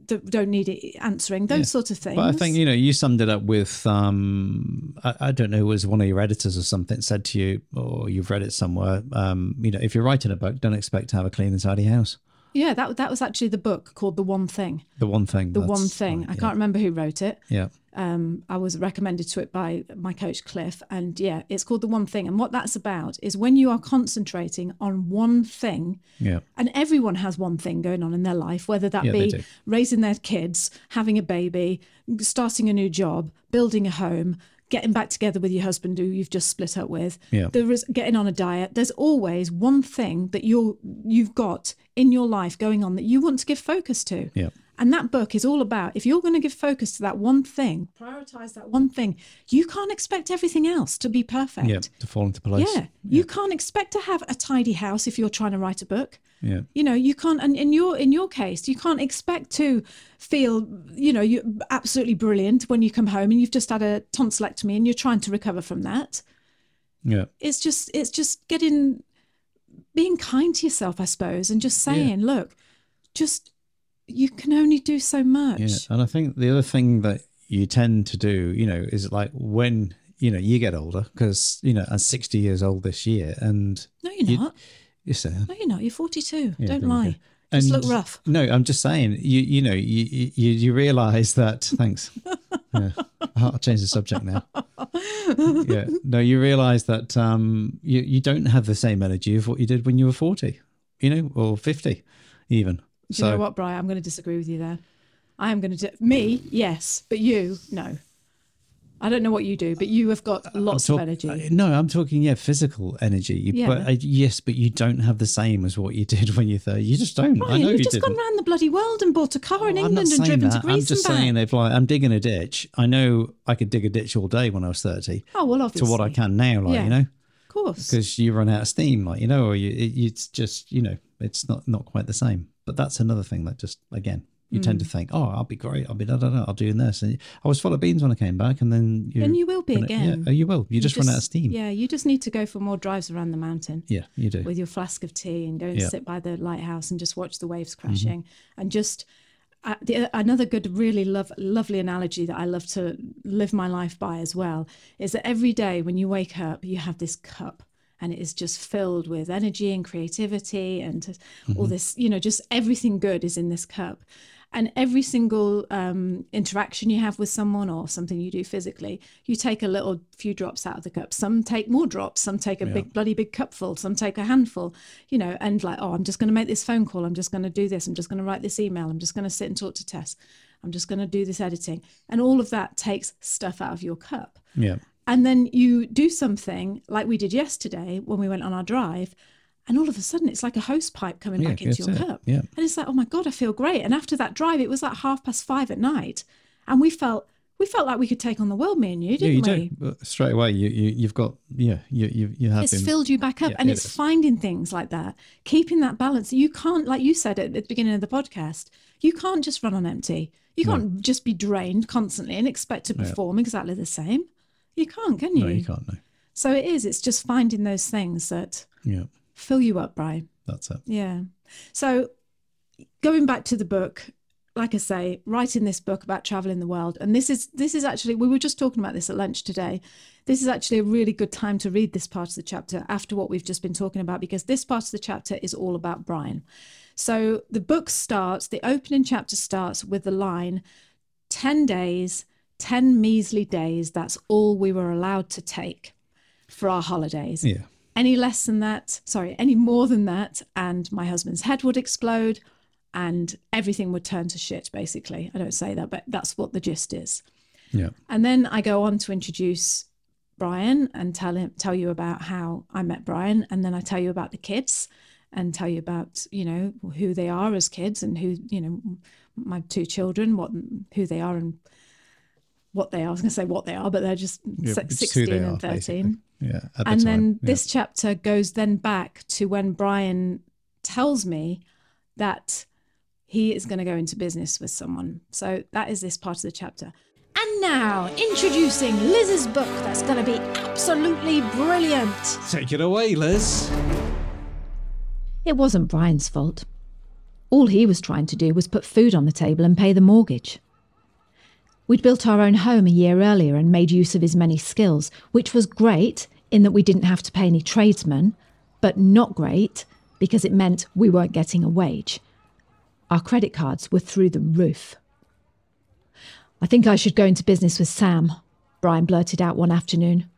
that don't need it answering, those Yeah. sort of things. But I think you know you summed it up with um, I, I don't know, it was one of your editors or something said to you, or you've read it somewhere. Um, you know, if you're writing a book, don't expect to have a clean and tidy house. Yeah, that, that was actually the book called The One Thing. The one thing. The One Thing. right, I yeah. can't remember who wrote it. Yeah, um, I was recommended to it by my coach Cliff, and yeah, it's called the one thing. And what that's about is when you are concentrating on one thing, yeah, and everyone has one thing going on in their life, whether that Yeah, be raising their kids, having a baby, starting a new job, building a home, getting back together with your husband who you've just split up with. Yeah. There is getting on a diet. There's always one thing that you're you've got in your life going on that you want to give focus to. Yeah. And that book is all about if you're going to give focus to that one thing, prioritize that one thing, you can't expect everything else to be perfect. Yeah. To fall into place. Yeah. You can't expect to have a tidy house if you're trying to write a book. Yeah. You know, you can't and in your in your case, you can't expect to feel, you know, you're absolutely brilliant when you come home and you've just had a tonsillectomy and you're trying to recover from that. Yeah. It's just it's just getting being kind to yourself, I suppose, and just saying, look, just you can only do so much. Yeah, and I think the other thing that you tend to do, you know, is like when you know you get older, because you know I'm 60 years old this year, and No, you're you- not. you say, No, you're not. You're 42. Yeah, Don't lie. go. Just And- look rough. No, I'm just saying, you you know, you you, you realize that. Thanks. Yeah. I'll change the subject now. yeah. No, you realize that um, you you don't have the same energy of what you did when you were 40, you know, or 50, even. Do you know what, Brian? I'm going to disagree with you there. I am going to do me, yes, but you, no. I don't know what you do, but you have got lots talk- of energy. uh, No, I'm talking yeah, physical energy. You- Yeah. But uh, yes, but you don't have the same as what you did when you're 30. You just don't. I know you've you just didn't. gone around the bloody world and bought a car in England and driven that. to Greece I'm just and back. saying if like I'm digging a ditch, I know I could dig a ditch all day when I was 30 oh well, obviously. to what I can now, like Yeah. you know, Of course. because you run out of steam, like you know, or you, it, it's just you know, it's not not quite the same. But that's another thing that just again. You tend Mm. to think, oh, I'll be great. I'll be da da da. I'll do this. And I was full of beans when I came back, and then you And you will be again. Yeah, oh, you will. You, just, run out of steam. Yeah, you just need to go for more drives around the mountain. yeah, you do. with your flask of tea and go and Yeah. Mm-hmm. sit by the lighthouse and just watch the waves crashing and just uh, the, another good really love lovely analogy that i love to live my life by as well is that every day when you wake up you have this cup and it is just filled with energy and creativity and Mm-hmm. all this you know just everything good is in this cup and every single um, interaction you have with someone or something you do physically, you take a little few drops out of the cup. Some take more drops, some take a big bloody big cupful, some take a handful, you know, and like, oh, I'm just going to make this phone call. I'm just going to do this. I'm just going to write this email. I'm just going to sit and talk to Tess. I'm just going to do this editing. And all of that takes stuff out of your cup. Yeah. And then you do something like we did yesterday when we went on our drive. And all of a sudden, it's like a hose pipe coming Yeah, back into your it. cup. Yeah. And it's like, oh my God, I feel great. And after that drive, it was like half past five at night. And we felt we felt like we could take on the world, me and you, didn't you we? do. But straight away, you, you you've got yeah, you you, you have It's been filled you back up. Yeah, and it it's is. finding things like that, keeping that balance. You can't, like you said at the beginning of the podcast, you can't just run on empty. You can't just be drained constantly and expect to perform exactly the same. You can't, can you? No, you can't. No. So it is. It's just finding those things that Yeah, fill you up, Brian. that's it. Yeah. So going back to the book, like I say, writing this book about traveling the world, and this is this is actually we were just talking about this at lunch today. This is actually a really good time to read this part of the chapter after what we've just been talking about because this part of the chapter is all about Brian. So the book starts, the opening chapter starts with the line 10 days, 10 measly days, that's all we were allowed to take for our holidays Yeah, any less than that, sorry, any more than that, and my husband's head would explode and everything would turn to shit, basically. I don't say that, but that's what the gist is. yeah, And then I go on to introduce Brian and tell him tell you about how I met Brian, and then I tell you about the kids and tell you about you know who they are as kids and who you know my two children, what who they are and what they are. I was going to say what they are, but they're just yeah si- it's who sixteen they and are, basically. thirteen Yeah, the and time, then yeah. this chapter goes then back to when Brian tells me that he is going to go into business with someone. So that is this part of the chapter. And now, introducing Liz's book that's going to be absolutely brilliant. Take it away, Liz. It wasn't Brian's fault. All he was trying to do was put food on the table and pay the mortgage. We'd built our own home a year earlier and made use of his many skills, which was great in that we didn't have to pay any tradesmen, but not great because it meant we weren't getting a wage. Our credit cards were through the roof. I think I should go into business with Sam, Brian blurted out one afternoon.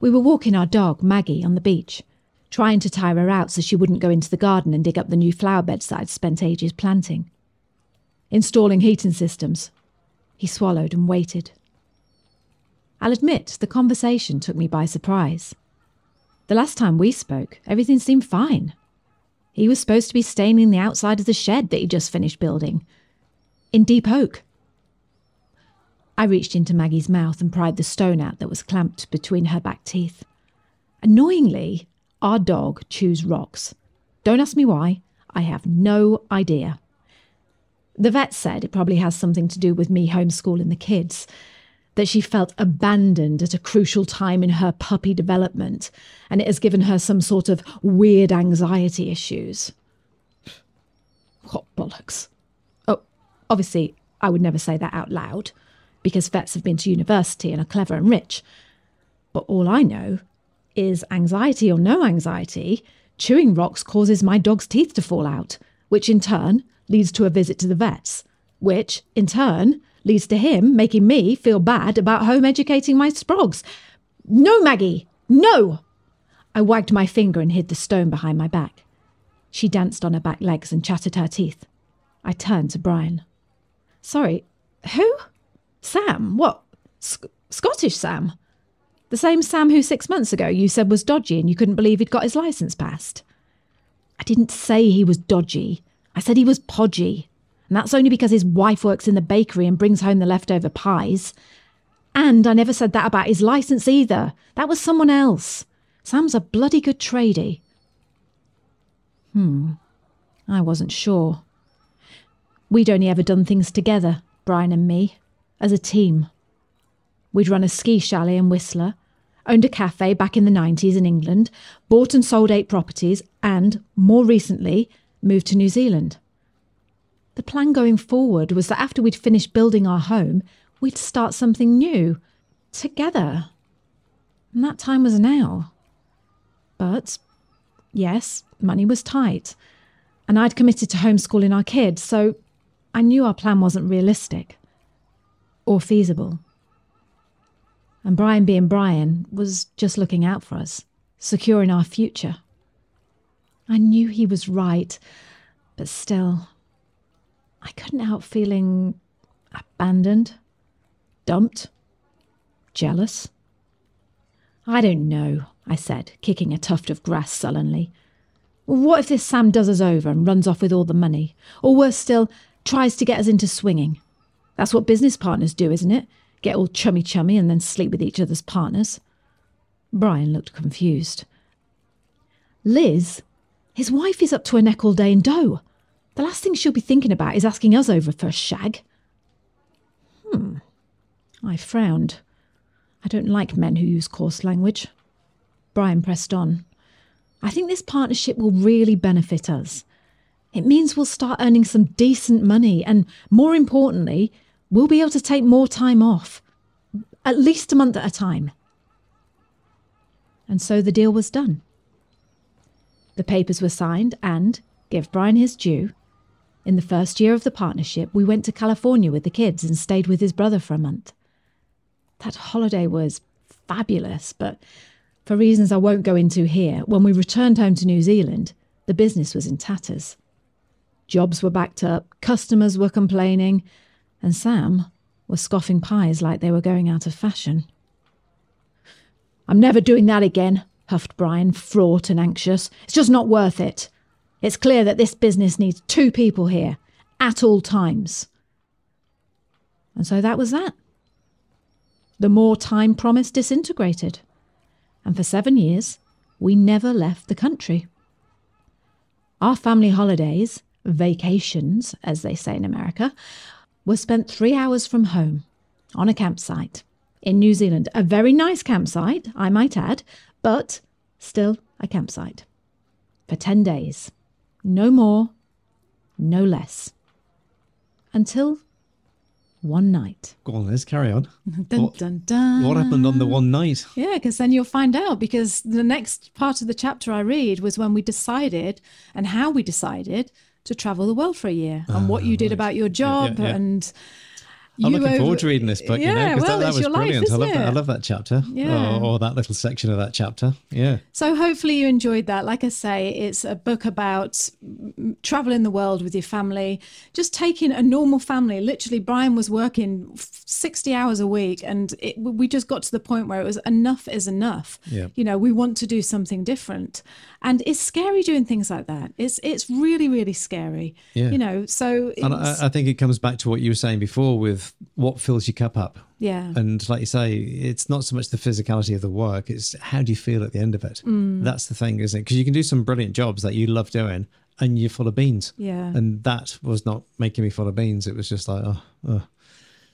We were walking our dog, Maggie, on the beach, trying to tire her out so she wouldn't go into the garden and dig up the new flower beds that I'd spent ages planting. Installing heating systems. He swallowed and waited. I'll admit the conversation took me by surprise. The last time we spoke, everything seemed fine. He was supposed to be staining the outside of the shed that he just finished building. In deep oak. I reached into Maggie's mouth and pried the stone out that was clamped between her back teeth. Annoyingly, our dog chews rocks. Don't ask me why, I have no idea. The vet said it probably has something to do with me homeschooling the kids, that she felt abandoned at a crucial time in her puppy development, and it has given her some sort of weird anxiety issues. What bollocks. Oh, obviously, I would never say that out loud, because vets have been to university and are clever and rich. But all I know is anxiety or no anxiety, chewing rocks causes my dog's teeth to fall out, which in turn leads to a visit to the vets, which in turn leads to him making me feel bad about home educating my sprogs. No, Maggie, no! I wagged my finger and hid the stone behind my back. She danced on her back legs and chattered her teeth. I turned to Brian. Sorry, who? Sam? What? Sc- Scottish Sam? The same Sam who six months ago you said was dodgy and you couldn't believe he'd got his license passed? I didn't say he was dodgy. I said he was podgy. And that's only because his wife works in the bakery and brings home the leftover pies. And I never said that about his license either. That was someone else. Sam's a bloody good tradie. Hmm. I wasn't sure. We'd only ever done things together, Brian and me, as a team. We'd run a ski chalet in Whistler, owned a cafe back in the 90s in England, bought and sold eight properties, and, more recently, moved to New Zealand. The plan going forward was that after we'd finished building our home, we'd start something new, together. And that time was now. But, yes, money was tight. And I'd committed to homeschooling our kids, so I knew our plan wasn't realistic or feasible. And Brian being Brian was just looking out for us, securing our future. I knew he was right, but still, I couldn't help feeling abandoned, dumped, jealous. I don't know, I said, kicking a tuft of grass sullenly. What if this Sam does us over and runs off with all the money? Or worse still, tries to get us into swinging? That's what business partners do, isn't it? Get all chummy chummy and then sleep with each other's partners. Brian looked confused. Liz, his wife is up to her neck all day in dough. The last thing she'll be thinking about is asking us over for a shag. Hmm. I frowned. I don't like men who use coarse language. Brian pressed on. I think this partnership will really benefit us. It means we'll start earning some decent money, and more importantly, we'll be able to take more time off, at least a month at a time. And so the deal was done. The papers were signed, and, give Brian his due, in the first year of the partnership, we went to California with the kids and stayed with his brother for a month. That holiday was fabulous, but for reasons I won't go into here, when we returned home to New Zealand, the business was in tatters. Jobs were backed up, customers were complaining, and Sam was scoffing pies like they were going out of fashion. I'm never doing that again, huffed Brian, fraught and anxious. It's just not worth it. It's clear that this business needs two people here at all times. And so that was that. The more time promised disintegrated. And for seven years, we never left the country. Our family holidays, vacations, as they say in America, were spent three hours from home on a campsite in New Zealand. A very nice campsite, I might add, but still a campsite. For 10 days. No more, no less. Until one night. Go on, Liz, carry on. Dun, what, dun, dun. what happened on the one night? Yeah, because then you'll find out. Because the next part of the chapter I read was when we decided and how we decided to travel the world for a year and ah, what you did right. about your job yeah, yeah. and I'm You looking over- forward to reading this book. you know, Yeah, well, that, that was your life, brilliant. I love that. I love that chapter. Yeah. Or, or that little section of that chapter. Yeah. So hopefully you enjoyed that. Like I say, it's a book about traveling the world with your family, just taking a normal family. Literally, Brian was working 60 hours a week, and it, we just got to the point where it was enough is enough. Yeah. You know, we want to do something different, and it's scary doing things like that. It's it's really really scary. Yeah. You know, so And I, I think it comes back to what you were saying before with what fills your cup up. yeah. And like you say, it's not so much the physicality of the work, it's how do you feel at the end of it? Mm. That's the thing, isn't it? Because you can do some brilliant jobs that you love doing and you're full of beans. Yeah. And that was not making me full of beans. It was just like, oh, oh.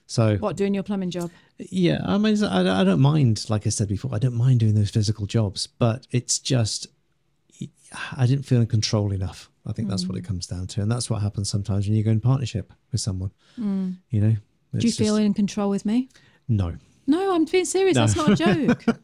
So, what doing your plumbing job? yeah, I mean, I, I don't mind, like I said before, I don't mind doing those physical jobs, but it's just, I didn't feel in control enough. I think that's what Mm. it comes down to. And that's what happens sometimes when you go in partnership with someone, you know? Mm. Do you It's feel just- in control with me? No. No, I'm being serious. That's not a joke.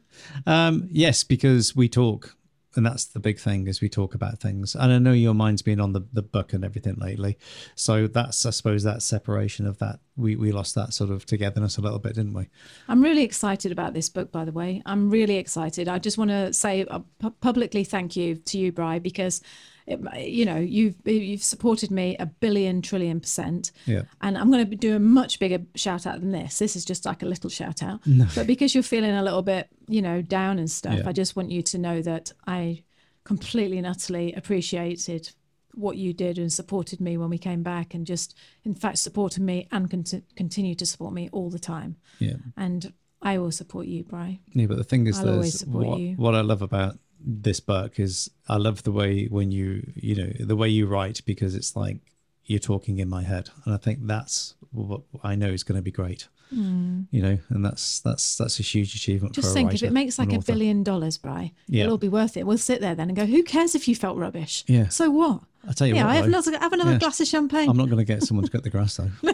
Um, yes, because we talk, and that's the big thing is we talk about things. And I know your mind's been on the, the book and everything lately, so that's I suppose that separation of that we we lost that sort of togetherness a little bit, didn't we? I'm really excited about this book, by the way. I'm really excited. I just want to say uh, pu- publicly thank you to you, Bri, because it, you know you've you've supported me a billion trillion percent. Yeah. And I'm going to do a much bigger shout out than this. This is just like a little shout out. But because you're feeling a little bit, you know, down and stuff, Yeah. I just want you to know that I completely and utterly appreciated what you did and supported me when we came back and just in fact supported me and cont- continue to support me all the time Yeah. and I will support you, Bri. Yeah, but the thing is, I'll there's what, what I love about this book is I love the way when you you know the way you write because it's like you're talking in my head, and I think that's what I know is going to be great. Hmm. You know, and that's that's that's a huge achievement. Just think if it makes like a author. billion dollars, Bri, Yeah. it'll be worth it. We'll sit there then and go, who cares if you felt rubbish? Yeah. So what? I tell you yeah, what, I have though, another, have another Yeah. glass of champagne. I'm not going to get someone to cut the grass though.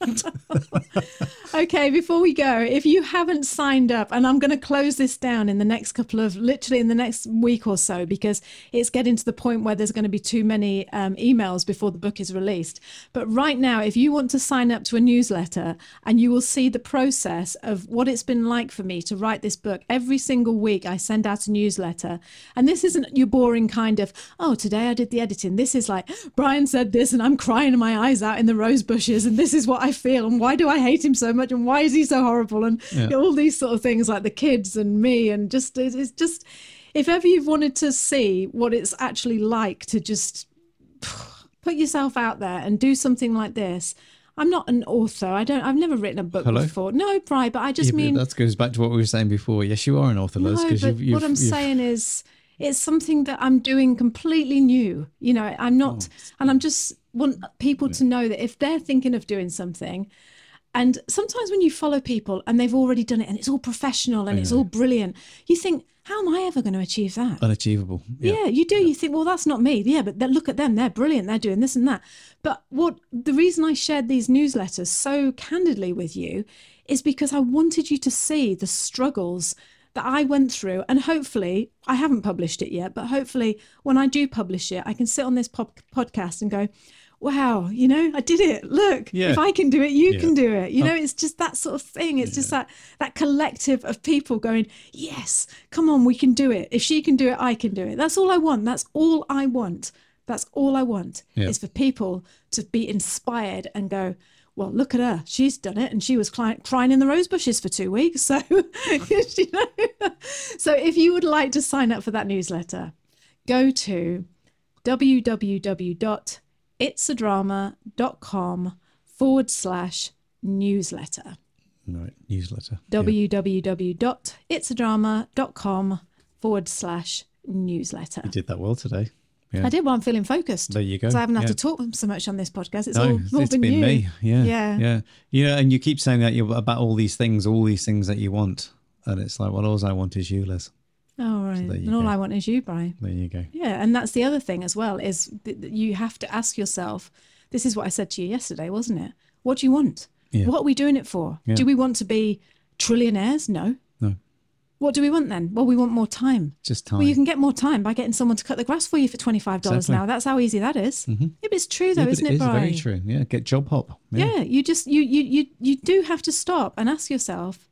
Okay, before we go, if you haven't signed up, and I'm going to close this down in the next couple of, literally in the next week or so, because it's getting to the point where there's going to be too many um, emails before the book is released. But right now, if you want to sign up to a newsletter, and you will see the process of what it's been like for me to write this book, every single week I send out a newsletter. And this isn't your boring kind of, oh, today I did the editing. This is like, Brian said this, and I'm crying my eyes out in the rose bushes, and this is what I feel, and why do I hate him so much, and why is he so horrible, and all these sort of things like the kids and me, and just it's just if ever you've wanted to see what it's actually like to just put yourself out there and do something like this. I'm not an author. I don't. I've never written a book Hello? before. No, Bri, but I just Yeah, mean that goes back to what we were saying before. Yes, you are an author, Liz, no, because but you've, you've, what I'm you've- saying is it's something that I'm doing completely new. You know, I'm not, Oh, and I'm just want people to know that if they're thinking of doing something, and sometimes when you follow people and they've already done it and it's all professional and it's all brilliant, you think, how am I ever going to achieve that? unachievable. Yeah, you do. You think, well, that's not me. Yeah, but look at them. They're brilliant. They're doing this and that. But what the reason I shared these newsletters so candidly with you is because I wanted you to see the struggles that I went through. And hopefully, I haven't published it yet, but hopefully, when I do publish it, I can sit on this pop- podcast and go, wow, you know, I did it. Look, Yeah. if I can do it, you Yeah. Can do it. You know, it's just that sort of thing. It's just that that collective of people going, yes, come on, we can do it. If she can do it, I can do it. That's all I want. That's all I want. That's all I want Yeah. is for people to be inspired and go, well, look at her. She's done it, and she was crying in the rose bushes for two weeks. So, you know, so if you would like to sign up for that newsletter, go to www.itsadrama.com forward slash newsletter. Right, newsletter. Www.itsadrama.com forward slash newsletter. You did that well today. Yeah. I did well. I'm feeling focused. There you go. Because I haven't had Yeah. to talk so much on this podcast. It's No, all, all it's been, been you. me. Yeah, Yeah. yeah. You know, and you keep saying that you're about all these things, all these things that you want, and it's like, well, all I want is you, Liz. Oh, right. you and all go. I want is you, Brian. There you go. Yeah. And that's the other thing as well is you have to ask yourself this is what I said to you yesterday, wasn't it? What do you want? Yeah. What are we doing it for? Yeah. Do we want to be trillionaires? No. No. What do we want then? Well, we want more time. Just time. Well, you can get more time by getting someone to cut the grass for you for twenty five dollars Exactly. now. That's how easy that is. Mm-hmm. Yeah, but it's true though, Yeah, isn't it, is Brian? very true. Yeah, get job hop. Yeah. you just you you you you do have to stop and ask yourself.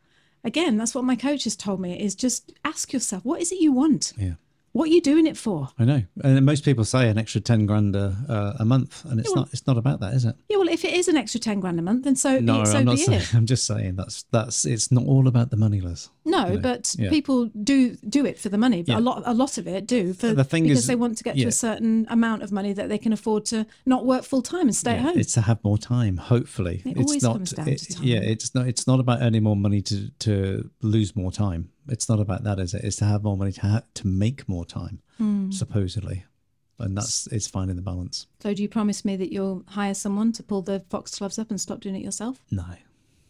Again, that's what my coach has told me is just ask yourself, what is it you want? Yeah. What are you doing it for? I know, and most people say an extra ten grand a, uh, a month, and it's not. It's not about that, is it? Yeah, well, if it is an extra ten grand a month, then so No, so I'm not be saying. it. I'm just saying that's that's. It's not all about the money, Liz. No, but yeah. people do do it for the money. But Yeah. a lot a lot of it do for The thing because is- they want to get to a certain amount of money that they can afford to not work full time and stay at home. It's to have more time. Hopefully, It it's always not. comes down it- to time. Yeah, it's not. It's not about earning more money to to lose more time. It's not about that, is it? It's to have more money to ha- to make more time, Hmm. supposedly, and that's it's finding the balance. So, do you promise me that you'll hire someone to pull the foxgloves up and stop doing it yourself? No,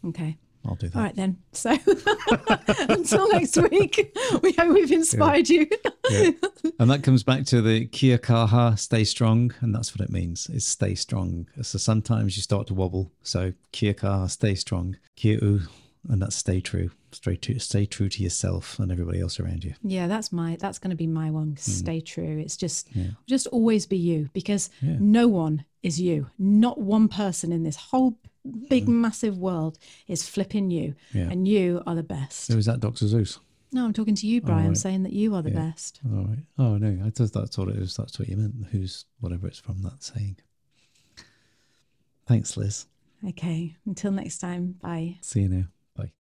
Okay. I'll do that. All right then. So until next week, we hope we've inspired you. Yeah. and that comes back to the Kia Kaha, stay strong, and that's what it means. Is stay strong. So sometimes you start to wobble. So Kia Kaha, stay strong. Kia U, and that's stay true. Stay true. Stay true to yourself and everybody else around you. Yeah, that's my that's going to be my one. Mm. Stay true. It's just just always be you because no one is you. Not one person in this whole big mm. massive world is flipping you, Yeah. and you are the best. So is that Dr. Seuss? No, I'm talking to you, Brian, right. saying that you are the Yeah. best. All right. Oh no, I thought that's all it is. That's what you meant. Who's whatever it's from that saying. Thanks, Liz. Okay. Until next time. Bye. See you now. Bye.